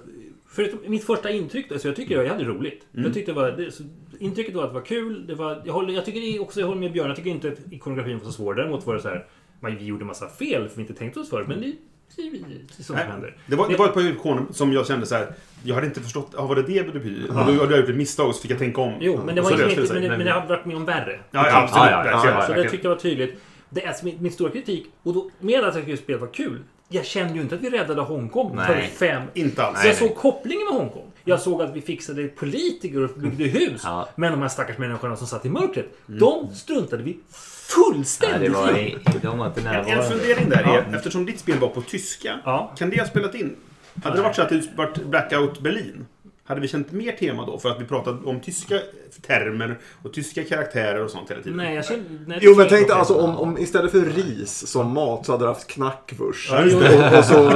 Förutom mitt första intryck, alltså jag tycker jag hade roligt.
Mm.
Jag tyckte det var, det, så, intrycket var att det var kul. Det var, jag, håller, jag tycker också, jag håller med Björn, jag tycker inte att ikonografin var så svår. Däremot var det så här, man, vi gjorde massa fel för vi inte tänkte oss för. Men det, det, det är sånt som
Nej,
händer.
Det var, det var ett par ikoner som jag kände så här. Jag hade inte förstått ah, vad det det betyder. Och då hade jag gjort ett misstag och så fick jag tänka om.
Jo, men det var
så
inte, men, men,
men-
det hade varit med om värre.
Ja, ja, absolut.
Ja, ja, ja, ja,
Så det tyckte jag var tydligt. Det är min, min stora kritik, och då, med att jag tycker spelet var kul, jag kände ju inte att vi räddade Hongkong
Nej.
för fem...
Inte alls.
Så jag såg kopplingen med Hongkong. Jag såg att vi fixade politiker och byggde hus.
Ja.
Men de här stackars människorna som satt i mörkret,
Mm.
de struntade vi
Nej,
fullständigt
det var,
i.
i- de var inte
En, fundering där är,
Ja.
eftersom ditt spel var på tyska,
Ja.
kan det ha spelat in? Hade det varit så att det varit Blackout Berlin? Hade vi känt mer tema då? För att vi pratade om tyska termer och tyska karaktärer och sånt hela tiden.
Nej, jag kände... Nej,
Jo, men tänk dig alltså om, om istället för ris som mat så hade du haft knackwurst.
Ja,
och, och så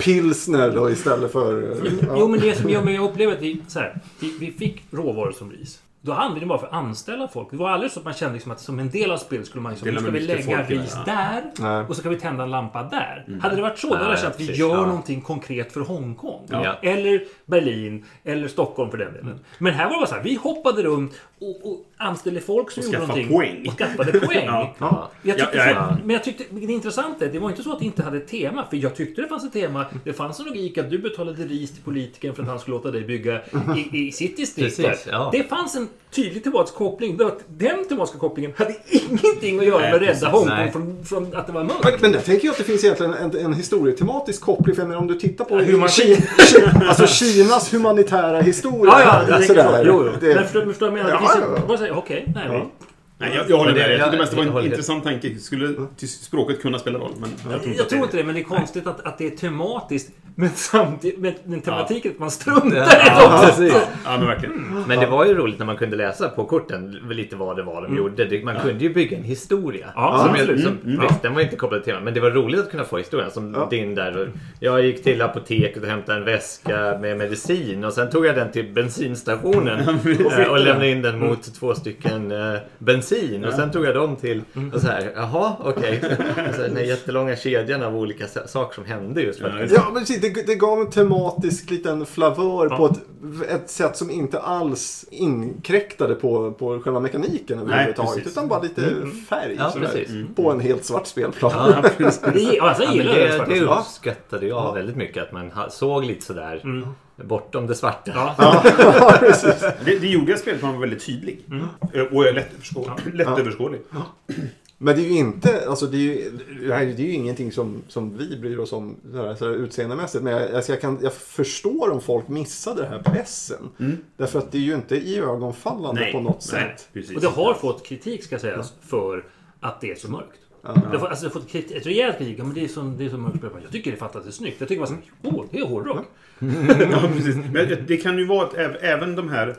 pilsner då istället för... ja.
Jo, men det som gör mig jag upplever att vi, så här, vi, vi fick råvaror som ris. Då använde vi bara för att anställa folk. Det var aldrig så att man kände liksom att som en del av spelet skulle man liksom, nu ska vi lägga
det,
ris
ja.
där
Nej.
och så ska vi tända en lampa där. Hade det varit så, då hade jag känt att vi
precis,
gör
ja.
någonting konkret för Hongkong.
Ja.
Eller Berlin, eller Stockholm för den delen. Men här var det bara så här, vi hoppade runt och, och anställde folk som
Och
gjorde någonting.
poäng.
Och skaffade poäng.
Ja.
Ja.
Jag tyckte,
Ja, ja.
Men jag tyckte, det intressanta är, det var inte så att det inte hade ett tema. För jag tyckte det fanns ett tema. Det fanns en logik att du betalade ris till politikern för att han skulle låta dig bygga i, i sitt distrikt.
Precis,
där.
ja.
Det fanns en tydlig tematisk koppling. Det var att Den tematiska kopplingen hade ingenting att göra med att rädda Hongkong från, från att det var mörkt.
Men, men där tänker jag att det finns egentligen en, en historietematisk koppling. För jag menar, om du tittar på
Ja, hur man-
Ki- Ki- alltså Kinas humanitära historia.
Ja, ja, det,
sådär.
jo, jo.
Det-
Men förstår du vad jag menar? Det
Ja,
finns
ja, ja.
Okej, nej.
Ja.
Nej, jag, jag håller med. Jag tyckte
jag-
mest det var en intressant tanke. Skulle språket kunna spela roll? Men jag tror inte
Jag tror
det
inte det, men det är konstigt att, att det är tematiskt. Men samtidigt, men, men tematiken att man struntar i
ja,
det också.
Ja, men verkligen.
Men det var ju roligt när man kunde läsa på korten lite vad det var de gjorde. Det- Man kunde ju bygga en historia.
Ja,
som jag, som,
Mm,
visst, den var inte kopplad till temat, men det var roligt att kunna få historien. Som
Ja.
din där. Jag gick till apoteket och hämtade en väska med medicin och sen tog jag den till bensinstationen och lämnade in den mot två stycken eh, bensin. Och sen tog jag dem till och så här, jaha, okej. Alltså, Den här jättelånga kedjan av olika sa- saker som hände just för att
Ja,
Ja, men precis. Det, det gav en tematisk liten flavör
Ja.
på ett, ett sätt som inte alls inkräktade på, på själva mekaniken överhuvudtaget.
precis.
Utan bara lite färg
Ja,
sådär, på en helt svart spelplan.
Ja,
Det, alltså, jag
Ja, men
gillar
det,
det.
uppskattade jag väldigt mycket. Att man såg lite sådär bortom det svarta.
ja.
Ja.
Det, det gjorde att spelplanen var väldigt tydlig. Eh, Och lättöverskådlig. lättöverskådlig.
Men det är ju inte, alltså det är ju, det här- det är ju ingenting som, som vi bryr oss om sådär, sådär, utseendemässigt. Men jag, alltså jag, kan, jag förstår om folk missade det här på Essen. Därför att det är ju inte iögonfallande
Nej,
på något
nej,
sätt.
precis.
Och det har fått kritik ska sägas för att det är så mörkt. Det har, alltså, det har fått kritik, ett rejält kritik. Ja, men det är så, det är så mörkt. Jag tycker det fattas är snyggt. Jag tycker bara så, åh, det är hårdrock.
Ja, precis. Men det kan ju vara att äv- även de här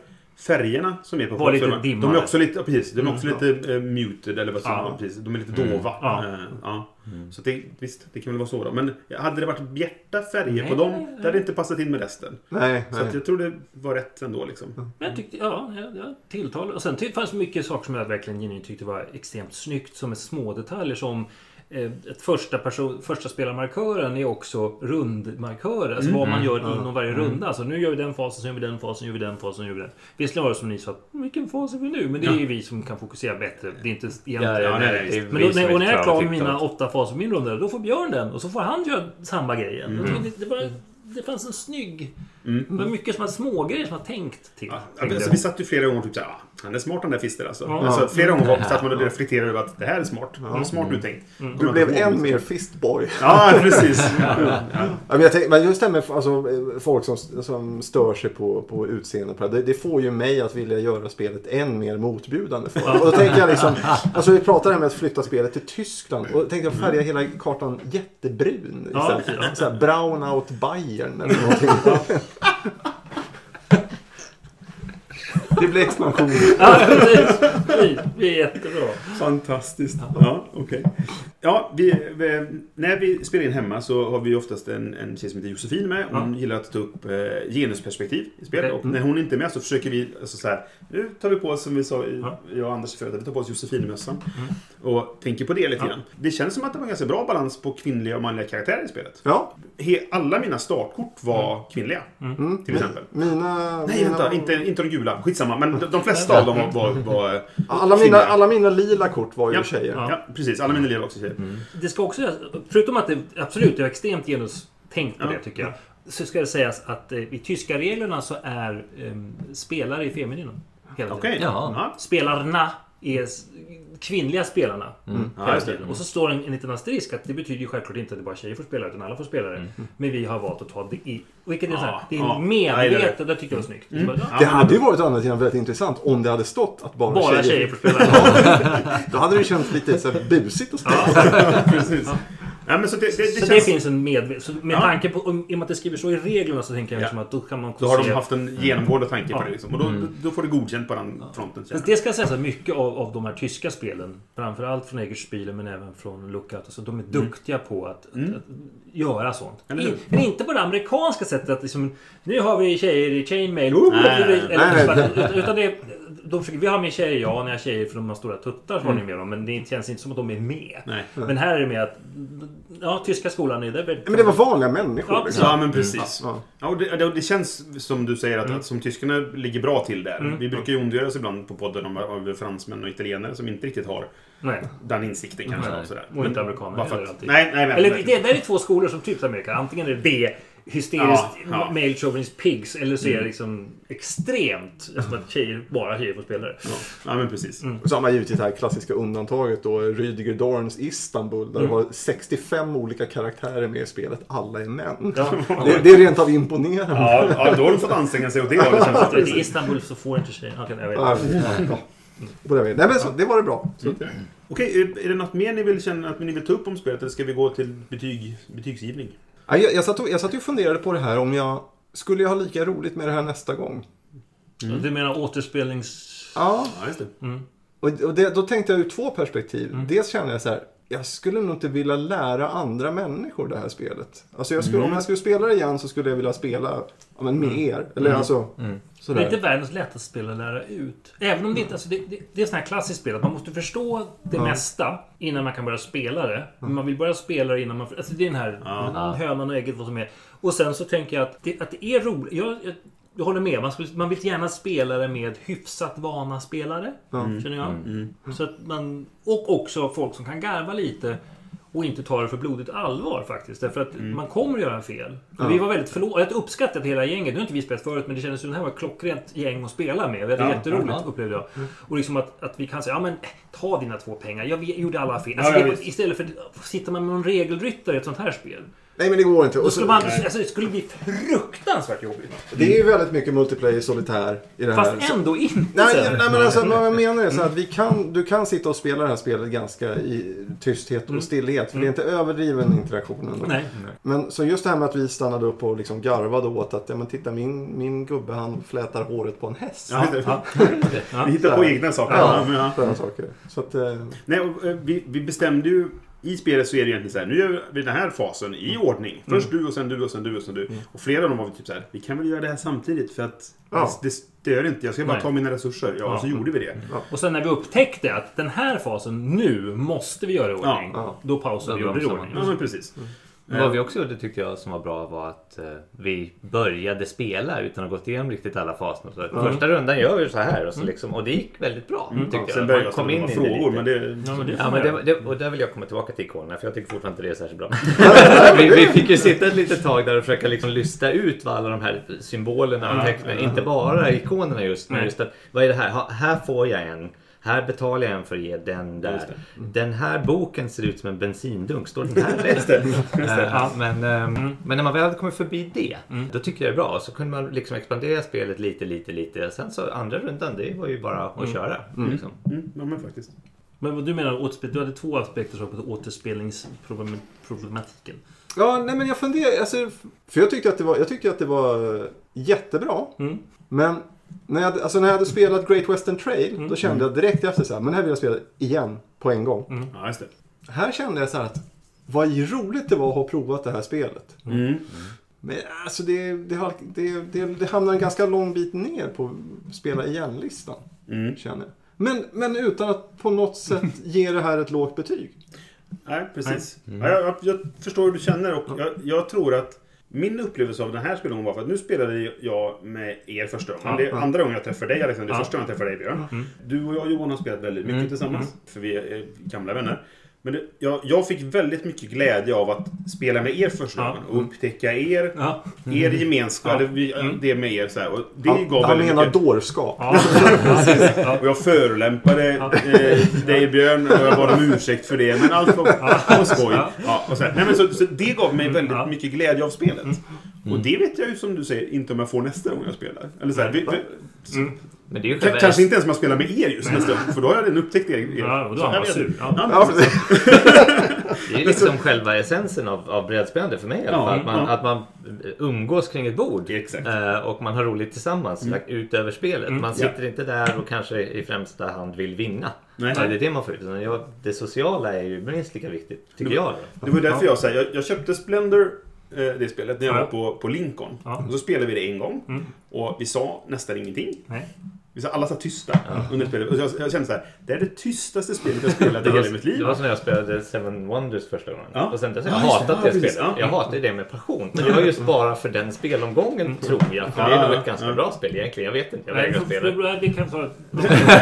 färgerna som är på
Var lite
De är också lite, ja, precis, de är också lite eh, muted eller vad säger
Ja.
Precis. De är lite dova.
Ja.
Eh, ja. Så det, visst, det kan väl vara så då. Men hade det varit bjärta färger
Nej,
på dem,
nej,
det hade inte passat in med resten.
Nej,
Så
nej.
att jag tror det var rätt ändå liksom.
Men jag tyckte, ja, jag, tilltalade. Och sen fanns det mycket saker som jag verkligen genuint tyckte var extremt snyggt. Som är små detaljer som ett första, person, första spelarmarkören är också rundmarkörer. Alltså vad man gör inom varje runda. Alltså nu gör vi den fasen, så gör vi den fasen, gör vi den fasen, gör vi den. Visserligen var det som ni sa, vilken fas är vi nu? Men det är ju vi som kan fokusera bättre. Det är inte egentligen...
Ja, ja,
nej,
nej,
Men då, när, och när jag är klar med mina åtta faser på min runda, då får Björn den. Och så får han göra samma grej. igen. Tycker Det, det, det fanns en snygg... Det var mycket som smågrejer som var tänkt till.
Ja, alltså, vi satt ju flera gånger typ såhär, ah, han är smart den där Fister alltså.
Ja.
alltså flera gånger satt man och reflekterade över att det här är smart. Det är smart uttänkt.
Du blev än mer fistboy.
Ja, precis. Ja, ja.
Ja, men, jag tänk, men just det här med alltså, eh, folk som, som stör sig på, på utseende. på det, det får ju mig att vilja göra spelet än mer motbjudande. För. Och då tänker jag liksom, alltså vi pratar här med att flytta spelet till Tyskland. Och då tänkte jag färga hela kartan jättebrun.
Ja,
istället.
ja.
Så här, brown out Bayern eller någonting. Det blir expansion.
Ja, precis. Vi, vi är jättebra.
Fantastiskt. Ja, okej. Ja, vi, vi, när vi spelar in hemma så har vi oftast en, en tjej som heter Josefin med. Hon gillar att ta upp eh, genusperspektiv i spel. Och när hon inte är med så försöker vi, alltså så här, nu tar vi på oss, som vi sa, i,
Ja.
jag och Anders förut, vi tar på oss Josefin-mössan. Och tänker på det lite
Ja.
grann. Det känns som att det var en ganska bra balans på kvinnliga och manliga karaktärer i spelet.
Ja.
He, alla mina startkort var kvinnliga,
Mm.
till exempel.
Mina,
Nej,
mina,
vänta, inte, inte de gula. Skitsamma. Men de, de flesta av dem var, var, var
alla, mina, alla mina lila kort var ju
Ja.
tjejer.
Ja.
Ja, precis. Alla mina elever också tjejer.
Det ska också förutom att det absolut är extremt genustänkt på
Ja.
det tycker jag. Så ska det sägas att eh, i tyska reglerna så är eh, spelare i femininen. Hela tiden.
Okej.
Ja.
Spelarna är kvinnliga spelarna.
Ja,
Hela
just det.
tiden. Och så står en, en liten asterisk att det betyder ju självklart inte att det bara tjejer får spela utan alla får spela det. Men vi har valt att ta det i... Vilket är så här,
Ja,
det är
ja.
medvetet. Det tycker jag var snyggt. Så bara, ja,
Det hade ju varit å andra sidan väldigt intressant om det hade stått att bara,
bara tjejer får spela.
Då hade det ju känts lite så här busigt att spela.
Precis. Ja, men så det, det, det
Så
känns...
det finns en medvet... Så med
Ja.
tanke på... om- I och med att det skriver så i reglerna så tänker jag
Ja.
liksom att då kan man
Då har de haft en genomgående tanke på
Ja.
det. Liksom. Och då, då får det godkänt på den fronten.
Fast det ska sägas att mycket av, av de här tyska spelen, framförallt från Egerspielen men även från Lookout, alltså, de är duktiga på att, att, att göra sånt.
Eller hur?
In, men inte på det amerikanska sättet att liksom, nu har vi tjejer i chainmail.
Nej,
eller,
nej, nej.
utan- utan det, de försöker, vi har med tjejer, ja, ni har tjejer för de har stora tuttar så har ni med dem. Men det känns inte som att de är med.
Nej.
Men här är det med att, ja, tyska skolan är där.
Men det var vanliga människor.
Ja,
liksom.
Ja, men precis.
Ja.
Ja, och det, det, känns som du säger att,
Mm.
att som tyskarna ligger bra till där. Vi brukar ju ondgöra oss ibland på podden om, om fransmän och italienare som inte riktigt har
Nej.
den insikten kanske.
Nej.
Och, sådär.
Och inte amerikaner heller alltid.
Nej, nej, men,
Eller det, det är två skolor som typ Amerika. Antingen är det B, hysteriskt
Ja, ja.
male chauvinist pigs. Eller så är det liksom extremt, eftersom att tjejer, bara tjejer får spela det.
Ja, ja, men precis.
Mm.
Och så har man givetvis det här klassiska undantaget då, Rüdiger Dorns Istanbul, där
Mm.
det var 65 olika karaktärer med i spelet. Alla är män.
Ja.
Det, det är rent av imponerande.
Ja, ja, då har de fått anstränga sig åt det hållet.
I Istanbul så får inte tjejer... Okej, jag vet.
Ja, ja. På det viset. Nej men så, det var det bra. Så,
Okej, är, är det något mer ni vill känna att ni vill ta upp om spelet? Eller ska vi gå till betyg, betygsgivning?
Ja, jag, jag, satt och, jag satt och funderade på det här om jag skulle jag ha lika roligt med det här nästa gång.
Du menar återspelnings...
Ja,
Ja, just det.
och, och det, då tänkte jag ur två perspektiv. Dels kände jag så här, jag skulle nog inte vilja lära andra människor det här spelet. Alltså jag skulle, om jag skulle spela det igen så skulle jag vilja spela ja, men med er. Eller alltså,
Det är
sådär.
inte världens lättaste spel att lära ut. Även om det inte... Alltså det, det, det är sånt här klassiskt spel att man måste förstå det mesta innan man kan börja spela det. Men man vill börja spela det innan man... Alltså det är den här hönan och ägget vad som är. Och sen så tänker jag att det, att det är roligt. Jag, jag, jag håller med. Man, skulle, man vill gärna spela det med hyfsat vana spelare. Känner jag. Så att man, och också folk som kan garva lite. Och inte ta det för blodigt allvar faktiskt. Därför att man kommer att göra fel. Och Vi var väldigt förlåtande. Jag uppskattat hela gänget. Nu har inte vi spelat förut, men det kändes som att det här var ett klockrent gäng att spela med. Det var
Ja,
jätteroligt
ja.
upplevde jag. Och liksom att, att vi kan säga, ja men eh, ta dina två pengar. Jag gjorde alla fel.
Ja,
Alltså,
ja,
det, istället för sitter man med någon regelryttare i ett sånt här spel.
Nej men det går inte.
Då skulle man, alltså, det skulle bli fruktansvärt jobbigt.
det är ju väldigt mycket multiplayer solitär i det här.
Fast ändå inte.
Nej, nej, men alltså, vad jag menar är så att vi kan, du kan sitta och spela det här spelet ganska i tysthet och stillhet. För det är inte överdriven interaktionen.
Mm. Nej.
Men så just det här med att vi stannade upp och liksom garvade åt att ja, men titta min, min gubbe han flätar håret på en häst.
Ja,
Ja.
Vi hittar på egna saker.
Ja,
Ja,
sådana saker. Så att, eh,
Nej, och, eh, vi, vi bestämde ju... I spelet så är det egentligen så här, nu gör vi den här fasen i ordning. Först du och sen du och sen du och sen du. Och flera av dem var vi typ så här, vi kan väl göra det här samtidigt för att
Ja.
det, stör inte. Jag ska bara
Nej.
ta mina resurser. Ja, och så
Ja.
gjorde vi det.
Och sen när vi upptäckte att den här fasen, nu måste vi göra i ordning.
Ja,
Då pausade vi och gjorde det i ordning.
Ja, men precis.
Men vad vi också gjorde tyckte jag som var bra var att eh, vi började spela utan att ha gått igenom riktigt alla faserna. Så Första rundan gör vi så här och, så liksom, och det gick väldigt bra. Tyckte jag.
Sen började
kom
ställa
in
frågor,
lite.
men det...
Ja, men det
Ja, men det, det, och där vill jag komma tillbaka till ikonerna för jag tycker fortfarande inte det är särskilt bra. vi, vi fick ju sitta ett litet tag där och försöka liksom lysta ut vad alla de här symbolerna och tecknen, inte bara ikonerna just, men just att vad är det här? Ha, här får jag en. Här betalar jag en för att ge den där. Den här boken ser ut som en bensindunk. Står den här rätt? Eh, men, ehm, men när man väl hade kommit förbi det, då tycker jag det är bra. Så kunde man liksom expandera spelet lite, lite, lite. Sen så andra rundan, det var ju bara att köra. Liksom.
Mm, ja, men faktiskt.
Men vad du menar återspel, du hade två aspekter som på återspelningsproblematiken.
ja, nej men jag funderar, alltså, för jag tyckte att det var, jag tyckte att det var eh, jättebra.
Mm.
Men när jag, alltså när jag hade spelat Great Western Trail, då kände jag direkt efter så här, men här vill jag spela igen på en gång.
Ja, just det.
Här kände jag så här att, vad roligt det var att ha provat det här spelet.
Mm.
Men alltså det, det, det, det, det hamnar en ganska lång bit ner på spela igen-listan.
Mm.
Känner jag. Men, men utan att på något sätt ge det här ett lågt betyg.
Nej, precis. Ja, jag, jag, jag förstår hur du känner och jag, jag tror att min upplevelse av den här spelgången var för att nu spelade jag med er första gången.
Ja,
det är
ja.
andra gången jag träffar dig Alexander. Det är
Ja.
första gången jag träffar dig Björn. Du och jag Johan har spelat väldigt mycket tillsammans. För vi är gamla vänner. Men det, jag, jag fick väldigt mycket glädje av att spela med er första
Ja.
gången. Och upptäcka er.
Ja.
Er gemenskap.
Ja.
Vi, det med er. Så här. Och det
Han,
gav
han
väldigt
menar
mycket.
dårskap.
Ja. Ja.
Och jag förolämpade eh, dig Björn och jag bad om ursäkt för det. Men allt var, var skoj.
Ja.
Ja, och så, här. Nej, men så, så det gav mig väldigt
Ja.
mycket glädje av spelet. Och det vet jag ju som du säger inte om jag får nästa gång jag spelar. Eller så här, vi, vi,
Men det är ju själva
Kanske inte ens om jag spelar med er just nästa gång. För då har jag redan upptäckt er.
Ja, och då är han
jag
sur. Ja.
Ja,
Ja.
Det är liksom själva essensen av, av brädspelande för mig i alla
Ja,
fall. Att man,
ja.
att man umgås kring ett bord.
Exakt.
Eh, och man har roligt tillsammans
Mm.
utöver spelet. Man sitter inte där och kanske i främsta hand vill vinna.
Nej.
Ja, det är det man får ut. Jag, det sociala är ju minst lika viktigt, tycker jag. Då.
Det var därför jag säger, jag, jag köpte Splendor, eh, det spelet, när jag
Ja.
var på, på Lincoln.
Ja.
Och så spelade vi det en gång.
Mm.
Och vi sa nästan ingenting.
Nej.
Vi sa, alla satt tysta under spelet. Och jag, jag kände så här, det är det tystaste spelet jag spelat i hela mitt liv.
Det var som när jag spelade Seven Wonders första gången.
Ja.
Och sen dess har
Ja,
jag
det.
hatat
Ja,
det spelet.
Ja.
Jag hatar det med passion. Men det var just bara för den spelomgången, tror jag. För det är nog ett ganska
ja.
bra spel egentligen. Jag vet inte. Jag vägrar spela.
för- vi kan ta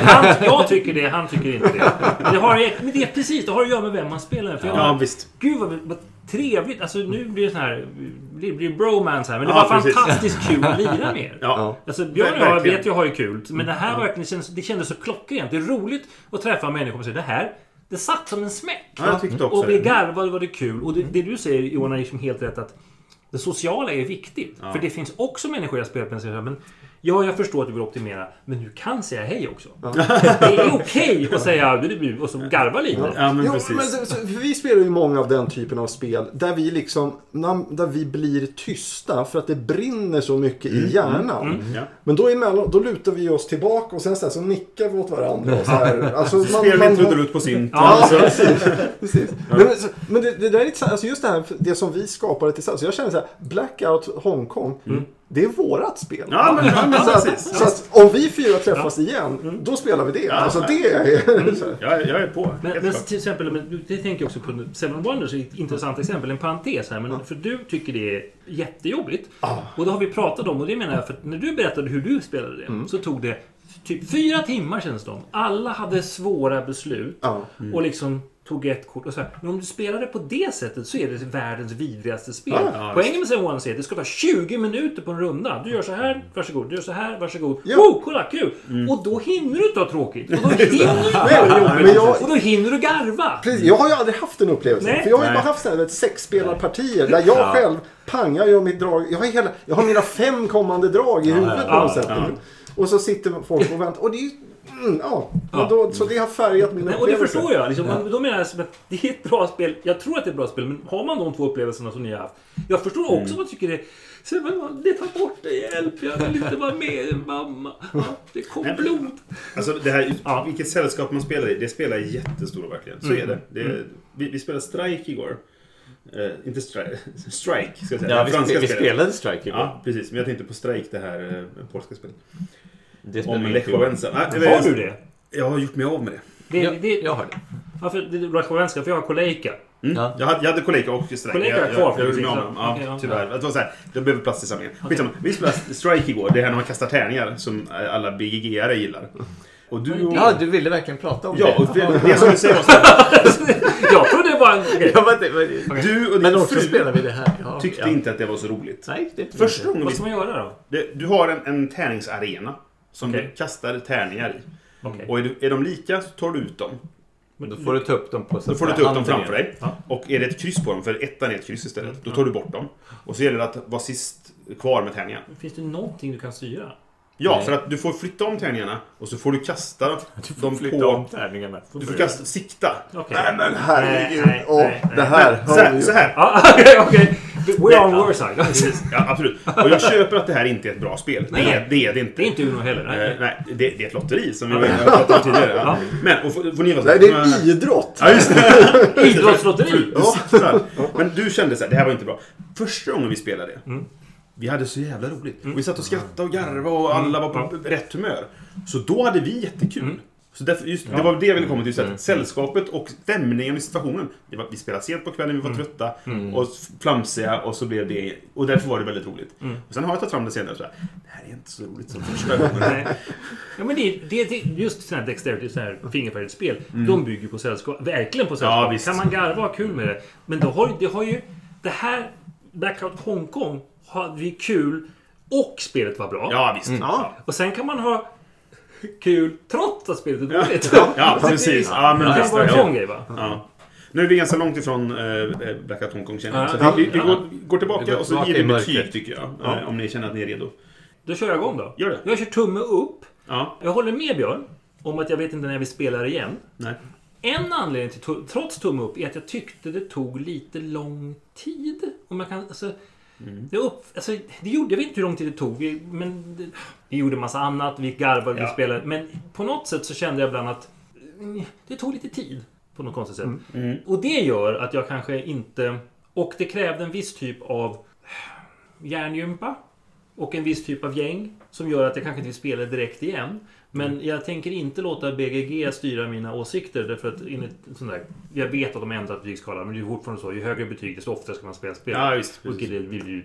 han, Jag tycker det, han tycker inte det. Det har, men det är precis, det har att göra med vem man spelar för jag
Ja, visst.
Gud vad, vad trevligt. Alltså nu blir det sån här... Det blir bromance här. Men det
Ja,
var fantastiskt kul att lira med er.
Ja.
Alltså Björn och jag vet jag har ju kul. Men det här verkligen känns, det kändes så klockrent. Det är roligt att träffa människor och säga det här, det satt som en smäck.
Ja, jag tyckte också
och vi garvade var det kul. Och det, det du säger Johan är liksom helt rätt att det sociala är viktigt. För det finns också människor jag spelar med men Ja, jag förstår att du vill optimera, men du kan säga hej också. Det är okej att säga och så garva lite.
Ja, men
Jo,
precis.
men så, vi spelar ju många av den typen av spel där vi liksom där vi blir tysta för att det brinner så mycket i hjärnan.
Ja.
Men då emellan, då lutar vi oss tillbaka och sen så, här, så nickar vi åt varandra. Och så här. Alltså, man,
Spelar
man,
trudelutt på sin
Ja, precis. precis. Men, men, det, det där är lite så här, alltså just det här, det som vi skapade tillsammans. Jag känner så här, Blackout Hongkong, det är vårat spel.
Ja, men, ja, men
så, att,
precis.
så att om vi fyra träffas igen, då spelar vi det. alltså det är... här.
Jag, jag är på.
Men, men till exempel, men det tänker jag också på Seven Wonders, är ett intressant exempel, en parentes här. Men för du tycker det är jättejobbigt. Och det har vi pratat om och det menar jag, för när du berättade hur du spelade det, så tog det typ fyra timmar känns det som. Alla hade svåra beslut.
Ja.
Och liksom tog ett kort och så här. Men om du spelar det på det sättet så är det världens vidrigaste spel.
Ja,
Poängen med Seven Wonders är att det ska ta 20 minuter på en runda. Du gör så här, varsågod. Du gör så här, varsågod.
Ja.
Oh, kolla, kul! Och då hinner du inte ha tråkigt. Och då hinner du inte ha jobbigt.
Jag-
Och då hinner du garva.
Precis, jag har ju aldrig haft den upplevelsen.
Nej.
För jag har ju bara haft sådana här sexspelarpartier där jag själv pangar gör mitt drag. Jag har, hela, jag har mina fem kommande drag i huvudet på något sätt. Och så sitter folk och väntar. Och det är ju... Mm, ja. Men Då, så det har färgat min
Nej, och det
upplevelse.
förstår jag. Liksom, men Då menar jag att det är ett bra spel. Jag tror att det är ett bra spel, men har man de två upplevelserna som ni har haft. Jag förstår också att man tycker det så, men det tar bort det, hjälp, jag vill inte vara med mamma. Ja, det kom
Nej, men-
blod.
Alltså det här,
Ja.
vilket sällskap man spelar i, det spelar jättestor verkligen. Så är det. det vi, vi spelade Strike igår. Eh, inte Strike, Strike ska jag säga.
Ja, vi, vi spelade Strike igår.
Ja, precis. Men jag tänkte på Strike, det här eh, polska spelet.
Det
Om
vi
Lech
inte igår.
Wałęsa. Nej, det var-
Har du det?
Jag har gjort mig av med det.
det,
Ja,
det
jag har det.
varför, Rachovanska, för jag har Kolejka.
Mm.
Ja.
Jag, hade, jag hade Kollega och Strike.
Kollega är
jag,
kvar,
jag, jag med dem. Ja,
ja.
tyvärr. Det var så här, det behöver plats i samlingen. Skitsamma. Vi spelade Strike igår. Det här när man kastar tärningar som alla BGG-are gillar. Och du och...
Ja, du ville verkligen prata om
Ja,
det.
och det, det som du säger
jag trodde det var en grej.
Ja, men, men,
Du och
men
din
också
fru
spelar vi det här. Ja,
tyckte
ja.
inte att det var så roligt.
Nej, det är
Första gången
Vad ska man göra då?
Det, du har en, en tärningsarena som
Okej.
du kastar tärningar i.
Okej.
Och är, du, är de lika så tar du ut dem.
Då får du ta upp dem på så
Då får du ta upp dem framför dig.
Ja.
Och är det ett kryss på dem, för ettan är ett kryss istället, då tar du bort dem. Och så gäller det att vara sist kvar med tärningar.
Finns det någonting du kan styra?
Ja,
Nej.
för att du får flytta om tärningarna och så får du kasta
Du får
dem
flytta
på...
om tärningarna.
Du får kasta, sikta.
Okej.
Nej men herregud.
Nej, nej,
Åh,
nej,
det här
Så
har
här, så här.
Ja, Okej, okej. We're on
Ja.
your side.
Precis. Ja, absolut. Och jag köper att det här inte är ett bra spel. Det är det, är det inte.
Det är inte Uno heller.
Eh,
Nej.
Nej, det, det är ett lotteri som vi har pratat om tidigare. Ja. Men, och får, får ni vara så
Nej, det är idrott.
Ja, just det.
Idrottslotteri.
Sitter. Men du kände så här, det här var inte bra. Första gången vi spelade det.
Mm.
Vi hade så jävla roligt. Och vi satt och skrattade och garvade och alla var på rätt humör. Så då hade vi jättekul.
Mm.
Så därför, just, Det
Ja.
var det jag ville komma till. Just att Sällskapet och stämningen i situationen. Det var, vi spelade sent på kvällen, vi var trötta och flamsiga och så blev det... Och därför var det väldigt roligt. Och sen har jag tagit fram det senare och så här, Det här är inte så roligt som första gången.
Ja, men det, det, det, just sådana här Dexterity, sådana här fingerfärdigt spel, de bygger på sällskap. Verkligen på sällskap.
Ja, visst.
kan man garva och ha kul med det. Men då har, det har ju... Det här Blackout Hongkong hade vi kul och spelet var bra.
Ja, visst.
Ja.
Och sen kan man ha kul trots att spelet är dåligt.
Ja, precis. Ja, men
det kan vara en
ja.
sån grej va?
Ja. Nu är vi ganska långt ifrån äh, Blackout Hongkong känner jag.
Ja.
Så att vi, vi, vi
Ja.
går, går tillbaka
Vi går
och så ger vi betyg tycker jag. eh, Om ni känner att ni är redo.
Då kör jag igång då.
Gör det.
Jag kör tumme upp.
Ja.
Jag håller med Björn om att jag vet inte när vi spelar igen.
Nej.
En anledning till trots tumme upp är att jag tyckte det tog lite lång tid. Om jag kan, alltså,
Mm.
det, upp, alltså, det gjorde, vet inte hur lång tid det tog. Vi, men det, vi gjorde massa annat, vi garvade, vi
Ja.
spelade. Men på något sätt så kände jag ibland att mm, det tog lite tid. På något konstigt sätt.
Mm.
Och det gör att jag kanske inte... Och det krävde en viss typ av hjärngympa. Och en viss typ av gäng. Som gör att jag kanske inte vill spela direkt igen. Men
Mm.
jag tänker inte låta BGG styra mina åsikter. Därför att enligt sån där, jag vet att de ändrat betygsskalan. Men det är fortfarande så. Ju högre betyg desto oftare ska man spela spel.
Ja, visst.
Vilket är- blir ju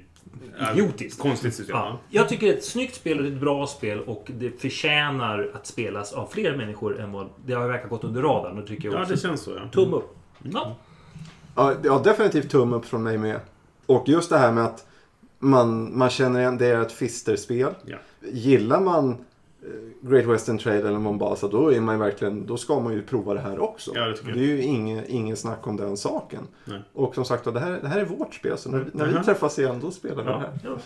Ja,
idiotiskt.
Konstigt system.
Ja.
Ja.
Jag tycker det är ett snyggt spel och det ett bra spel och det förtjänar att spelas av fler människor än vad det har verkat gått under radarn. Tycker jag
ja,
också.
det känns så ja.
Tumme upp. Ja.
Ja, ja, definitivt tum upp från mig med. Och just det här med att man, man känner igen det är ett fisterspel.
Ja.
Gillar man Great Western Trail eller Mombasa då är man verkligen, då ska man ju prova det här också.
Ja, det jag.
är ju ingen, ingen snack om den saken.
Nej.
Och som sagt det här, det här är vårt spel så när, när vi
Mhm.
träffas igen då spelar vi det här.
Ja.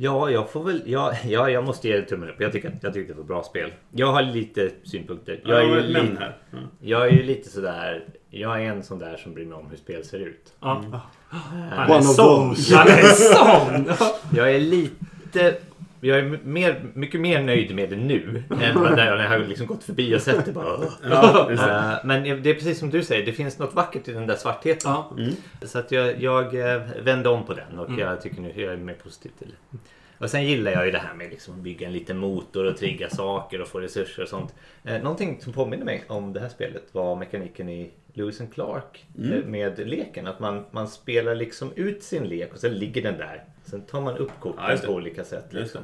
Ja, jag får väl... Ja, ja, jag måste ge det tummen upp. Jag tycker, jag tycker det var bra spel. Jag har lite synpunkter. Jag är ju, li,
här. Ja.
jag är ju lite sådär... Jag är en sån där som bryr mig om hur spel ser ut.
Ja.
Eh,
Han
One
är
of
sån!
those.
Han är sån!
Jag är lite... Jag är mer, mycket mer nöjd med det nu än vad där när jag har liksom gått förbi och sett det bara...
Ja, det.
Eh, Men det är precis som du säger, det finns något vackert i den där svartheten.
Ja.
Så att jag, jag eh, vände om på den och jag tycker nu jag är mer positiv till det. Och sen gillar jag ju det här med liksom att bygga en liten motor och trigga saker och få resurser och sånt. Eh, någonting som påminner mig om det här spelet var mekaniken i Lewis and Clark eh, med leken. Att man, man spelar liksom ut sin lek och sen ligger den där. Sen tar man upp korten
Ja, det.
på olika sätt. Liksom.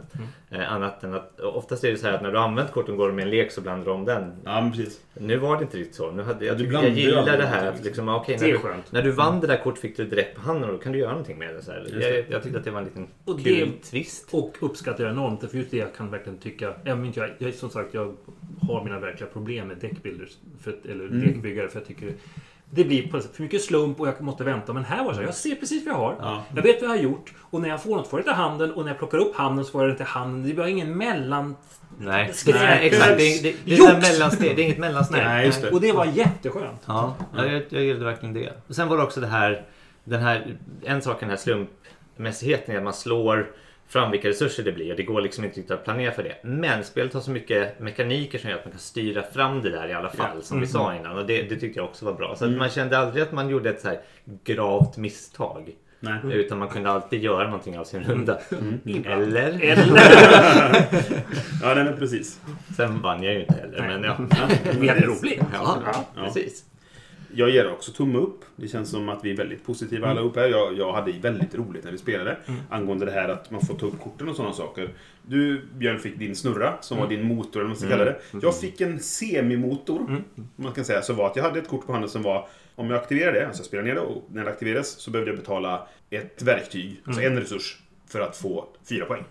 Eh, annat än att oftast är det så här att när du har använt korten går du med en lek så blandar du om den.
ja, men precis.
Nu var det inte riktigt så. Nu hade, jag, jag gillar det här att liksom, okej,
Det
när,
är
du, när du vann det där kortet fick du direkt på handen och då kan du göra någonting med det. Så här. Jag, jag tyckte att det var en liten
Och
kul
det-
twist.
Och uppskattar jag enormt. För just det jag kan verkligen tycka. Jag, men inte jag, jag, som sagt, jag har mina verkliga problem med deckbuilders. För, att- eller lekbyggare. För jag tycker det blir för mycket slump och jag måste vänta. Men här var det så här, jag ser precis vad jag har.
Ja.
Jag vet vad jag har gjort. Och när jag får något får jag det till handen. Och när jag plockar upp handen så får jag det till handen. Det var ingen mellan...
Nej. Nej exakt. Det, det, det, är mellansteg. Det är inget mellansteg.
Nej, just det.
Och det var jätteskönt.
Ja, ja jag, jag gillade verkligen det. Och sen var det också det här, den här, en sak den här slumpmässigheten är att man slår fram vilka resurser det blir och det går liksom inte riktigt att planera för det. Men spelet har så mycket mekaniker som gör att man kan styra fram det där i alla fall som vi sa innan och det, det tyckte jag också var bra. Så att man kände aldrig att man gjorde ett så här gravt misstag.
Nej.
Utan man kunde alltid göra någonting av sin runda. Eller?
Ja, nej, men precis.
Sen vann jag ju inte heller. Men ja.
Vi hade roligt.
Ja,
Ja.
precis.
Jag ger också tumme upp. Det känns som att vi är väldigt positiva allihop här. Jag, jag hade väldigt roligt när vi spelade. Angående det här att man får ta upp korten och sådana saker. Du, Björn, fick din snurra som var din motor, eller vad man ska kalla det. Jag fick en semimotor, om man kan säga. Så var att jag hade ett kort på handen som var, om jag aktiverade det, alltså jag spelade ner det och när det aktiverades så behövde jag betala ett verktyg, alltså en resurs, för att få fyra poäng.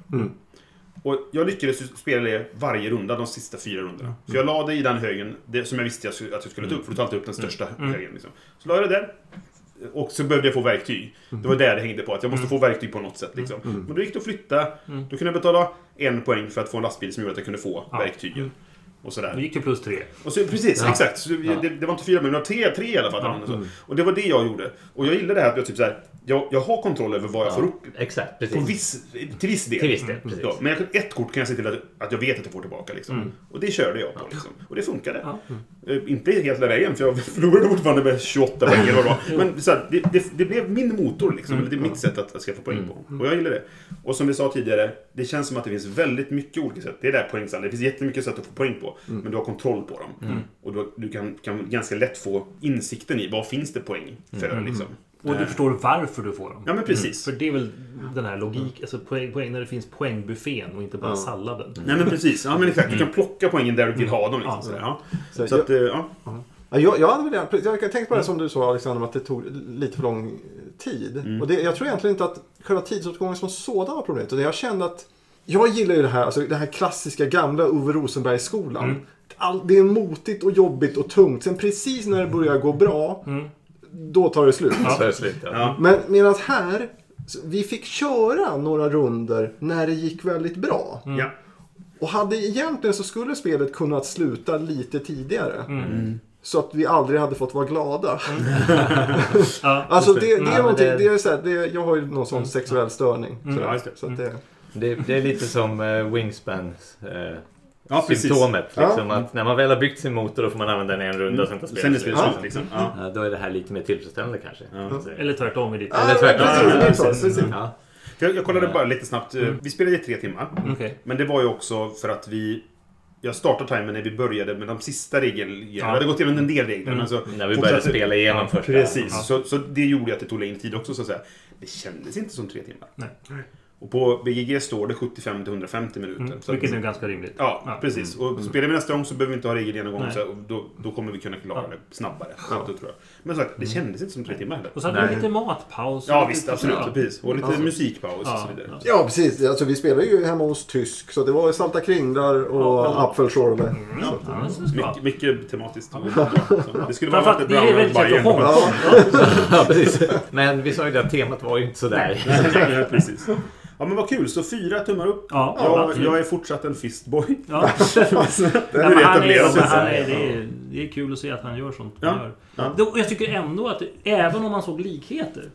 Och jag lyckades spela det varje runda, de sista fyra rundorna. För jag la det i den högen det, som jag visste att jag skulle ta upp, för du tar alltid upp den största högen. Liksom. Så la jag det där. Och så behövde jag få verktyg. Det var där det hängde på, att jag måste få verktyg på något sätt. Liksom. Men då gick det att flytta. Då kunde jag betala en poäng för att få en lastbil som gjorde att jag kunde få verktygen. Och sådär.
Nu gick det plus tre.
Och så, precis, exakt. Så det, det var inte fyra, men det var tre, tre i alla fall.
Ja.
Så. Och det var det jag gjorde. Och jag gillade det här att jag, typ så här, jag, jag har kontroll över vad jag får upp.
Exakt,
På
precis.
viss, till viss del.
Till viss del, precis.
Ja, men jag, ett kort kan jag se till att, att jag vet att jag får tillbaka. Liksom. Och det körde jag på. Liksom. Och det funkade.
Ja.
Eh, Inte helt hela vägen, för jag förlorade fortfarande med 28 poäng eller vad det var. Men så här, det, det, det blev min motor, liksom. Eller det är mitt sätt att, att skaffa poäng på. Och jag gillar det. Och som vi sa tidigare, det känns som att det finns väldigt mycket olika sätt. Det är där poängsamling. Det finns jättemycket sätt att få poäng på. Då. Men du har kontroll på dem. Och du, du kan, kan ganska lätt få insikten i vad finns det poäng för. Liksom.
Och du förstår varför du får dem.
Ja, men precis.
För det är väl den här logik, alltså poäng, poäng när det finns poängbuffén och inte bara salladen.
Nej men precis. Ja men exakt. Du kan plocka poängen där du vill ha dem. Liksom,
Ja.
sådär, ja.
Så
Så
jag-
att, eh, ja.
Ja, jag, jag hade väl gärna- jag tänkte på det som du sa Alexander, att det tog lite för lång tid. Och det, jag tror egentligen inte att själva tidsåtgången som sådan var problemet. Utan jag kände att jag gillar ju det här, alltså den här klassiska gamla Ove Rosenberg-skolan. All, det är motigt och jobbigt och tungt. Sen precis när det börjar gå bra, då tar det slut.
Så det. Ja.
Men medan här, så vi fick köra några runder när det gick väldigt bra.
ja.
Och hade egentligen så skulle spelet kunnat sluta lite tidigare.
Mm.
Så att vi aldrig hade fått vara glada.
Ja,
Alltså det, det är någonting,
det-
det är så här, det, jag har ju någon sån sexuell störning.
det.
Så att det,
Det, det är lite som uh, Wingspan. eh,
Ja,
symptomet.
Ja.
Liksom, att när man väl har byggt sin motor då får man använda den en runda och sen tar
Sen är det
spelet
slut. Liksom. Ja.
Ja, då är det här lite mer tillfredsställande kanske.
Ja.
Eller tvärtom i ditt
Eller tvärtom.
Ja,
Ja,
precis,
precis.
precis.
Ja.
För Jag, jag kollade bara lite snabbt. Eh, Vi spelade i tre timmar.
Okej.
Men det var ju också för att vi... Jag startade timern när vi började med de sista reglerna. Vi
Ja.
hade gått igenom en del regler. Men så
När vi
fortsatte-
började spela igenom först.
Precis.
Ja.
Så, så det gjorde att det tog längre tid också så att säga. Det kändes inte som tre timmar.
Nej.
Och på BGG står det 75 till 150 minuter.
Mm,
Så att-
vilket är ganska rimligt.
Ja, precis. Och spelar vi nästa gång så behöver vi inte ha regelgenomgång.
Nej.
Så då, då kommer vi kunna klara
Ja.
det snabbare. Då tror jag. Men så att, det kändes inte som tre timmar heller.
Och så hade
Nej.
vi lite matpaus.
Ja visst,
lite-
absolut.
Ja.
Precis. Och lite
Alltså.
musikpaus och så
Ja,
vidare.
ja.
Ja, precis. Alltså, vi spelade ju hemma hos Tysk. Så det var salta kringlar och
Ja.
apfelschorle.
Ja, ja, det
Mycket, mycket tematiskt. Det skulle vara
är
Brown
lätt
Bayern.
Ja, precis. Men vi sa ju det att temat var ju inte sådär.
Ja, precis. Ja men vad kul, så fyra tummar upp.
Ja,
jag,
absolut.
jag är fortsatt en fistboy.
Ja.
Det
Ja,
är
men han är, han är, det, är, det är kul att se att han gör sånt
Ja,
gör.
ja.
Jag tycker ändå att även om man såg likheter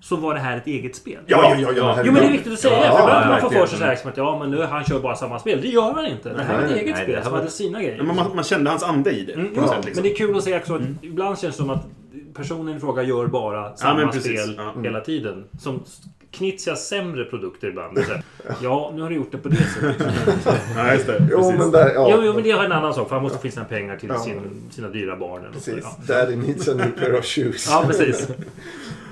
så var det här ett eget spel.
Ja, ja, ja. ja.
Jo men det är viktigt att säga.
Ja,
för ibland
ja,
man få för sig så här som att ja men nu han kör bara samma spel. Det gör han inte. Det här är ett
Nej,
eget
nej,
spel
det
som
var-
hade sina grejer.
Men man, man kände hans ande i det.
Mm, ja,
sätt, liksom.
Men det är kul att se också att ibland känns det som att personen i fråga gör bara samma
precis.
spel
Ja.
hela tiden. Som Knizias sämre produkter ibland. Så här, Ja, nu har du gjort det på det sättet.
Ja, just det.
Jo,
Precis.
men där, ja.
Jo, jo, men det är en annan sak. För han måste få in sina pengar till
Ja.
sin, sina dyra barn. Eller så.
Precis.
Ja.
Daddy needs a new pair of shoes.
ja, precis.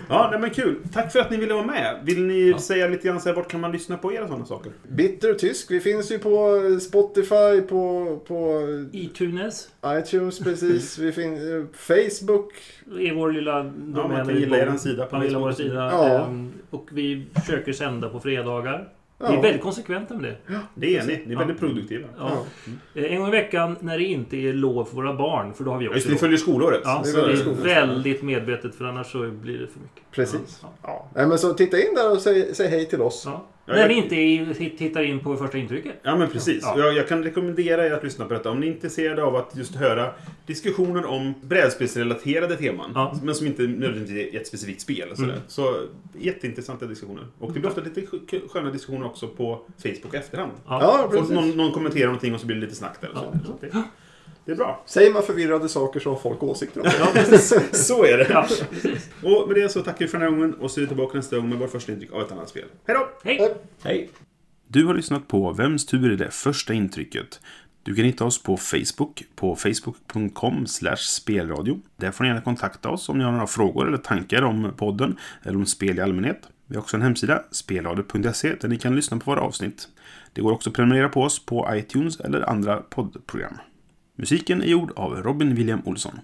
Ja, nej, men kul. Tack för att ni ville vara med. Vill ni säga lite grann så här, vart kan man lyssna på er och sådana saker?
Bitter och tysk. Vi finns ju på Spotify, på, på
iTunes
iTunes precis. Vi finns Facebook.
är vår lilla
Ja,
domän.
man kan gilla er sida på
Man gillar vår sida.
Ja.
Ehm, Och vi försöker sända på fredagar.
Ja.
Vi är väldigt konsekventa med det.
Det är ni. Ni är väldigt produktiva.
Ja. Eh, En gång i veckan när det inte är lov för våra barn. För då har vi också
Just det, ni
lov.
följer skolåret.
Ja,
Det är
så det
väldigt
är väldigt medvetet för annars så blir det för mycket.
Precis.
Ja.
Ja. Nej, men så titta in där och säg, säg hej till oss.
Ja.
Ja,
När
jag-
ni inte är- tittar in på första intrycket.
Ja men precis.
Ja.
Jag, jag kan rekommendera er att lyssna på detta om ni är intresserade av att just höra diskussioner om brädspelsrelaterade teman.
Ja.
Men som inte nödvändigtvis är ett specifikt spel. Sådär.
Mm.
Så jätteintressanta diskussioner. Och det blir ofta lite sk- sköna diskussioner också på Facebook efterhand.
Ja.
Ja,
Folk,
precis.
någon, någon kommenterar någonting och så blir det lite snack där. Och så. Det, är bra.
Säger man förvirrade saker så har folk åsikter om det.
Ja, precis.
Så är det.
Ja.
Och med det så tackar vi för den här gången och så är vi tillbaka nästa gång med vårt första intryck av ett annat spel. Hej då!
Hej!
Hej!
Du har lyssnat på Vems tur är det första intrycket? Du kan hitta oss på Facebook på facebook.com spelradio. Där får ni gärna kontakta oss om ni har några frågor eller tankar om podden eller om spel i allmänhet. Vi har också en hemsida, spelradio.se, där ni kan lyssna på våra avsnitt. Det går också att prenumerera på oss på iTunes eller andra poddprogram. Musiken är gjord av Robin William Olsson.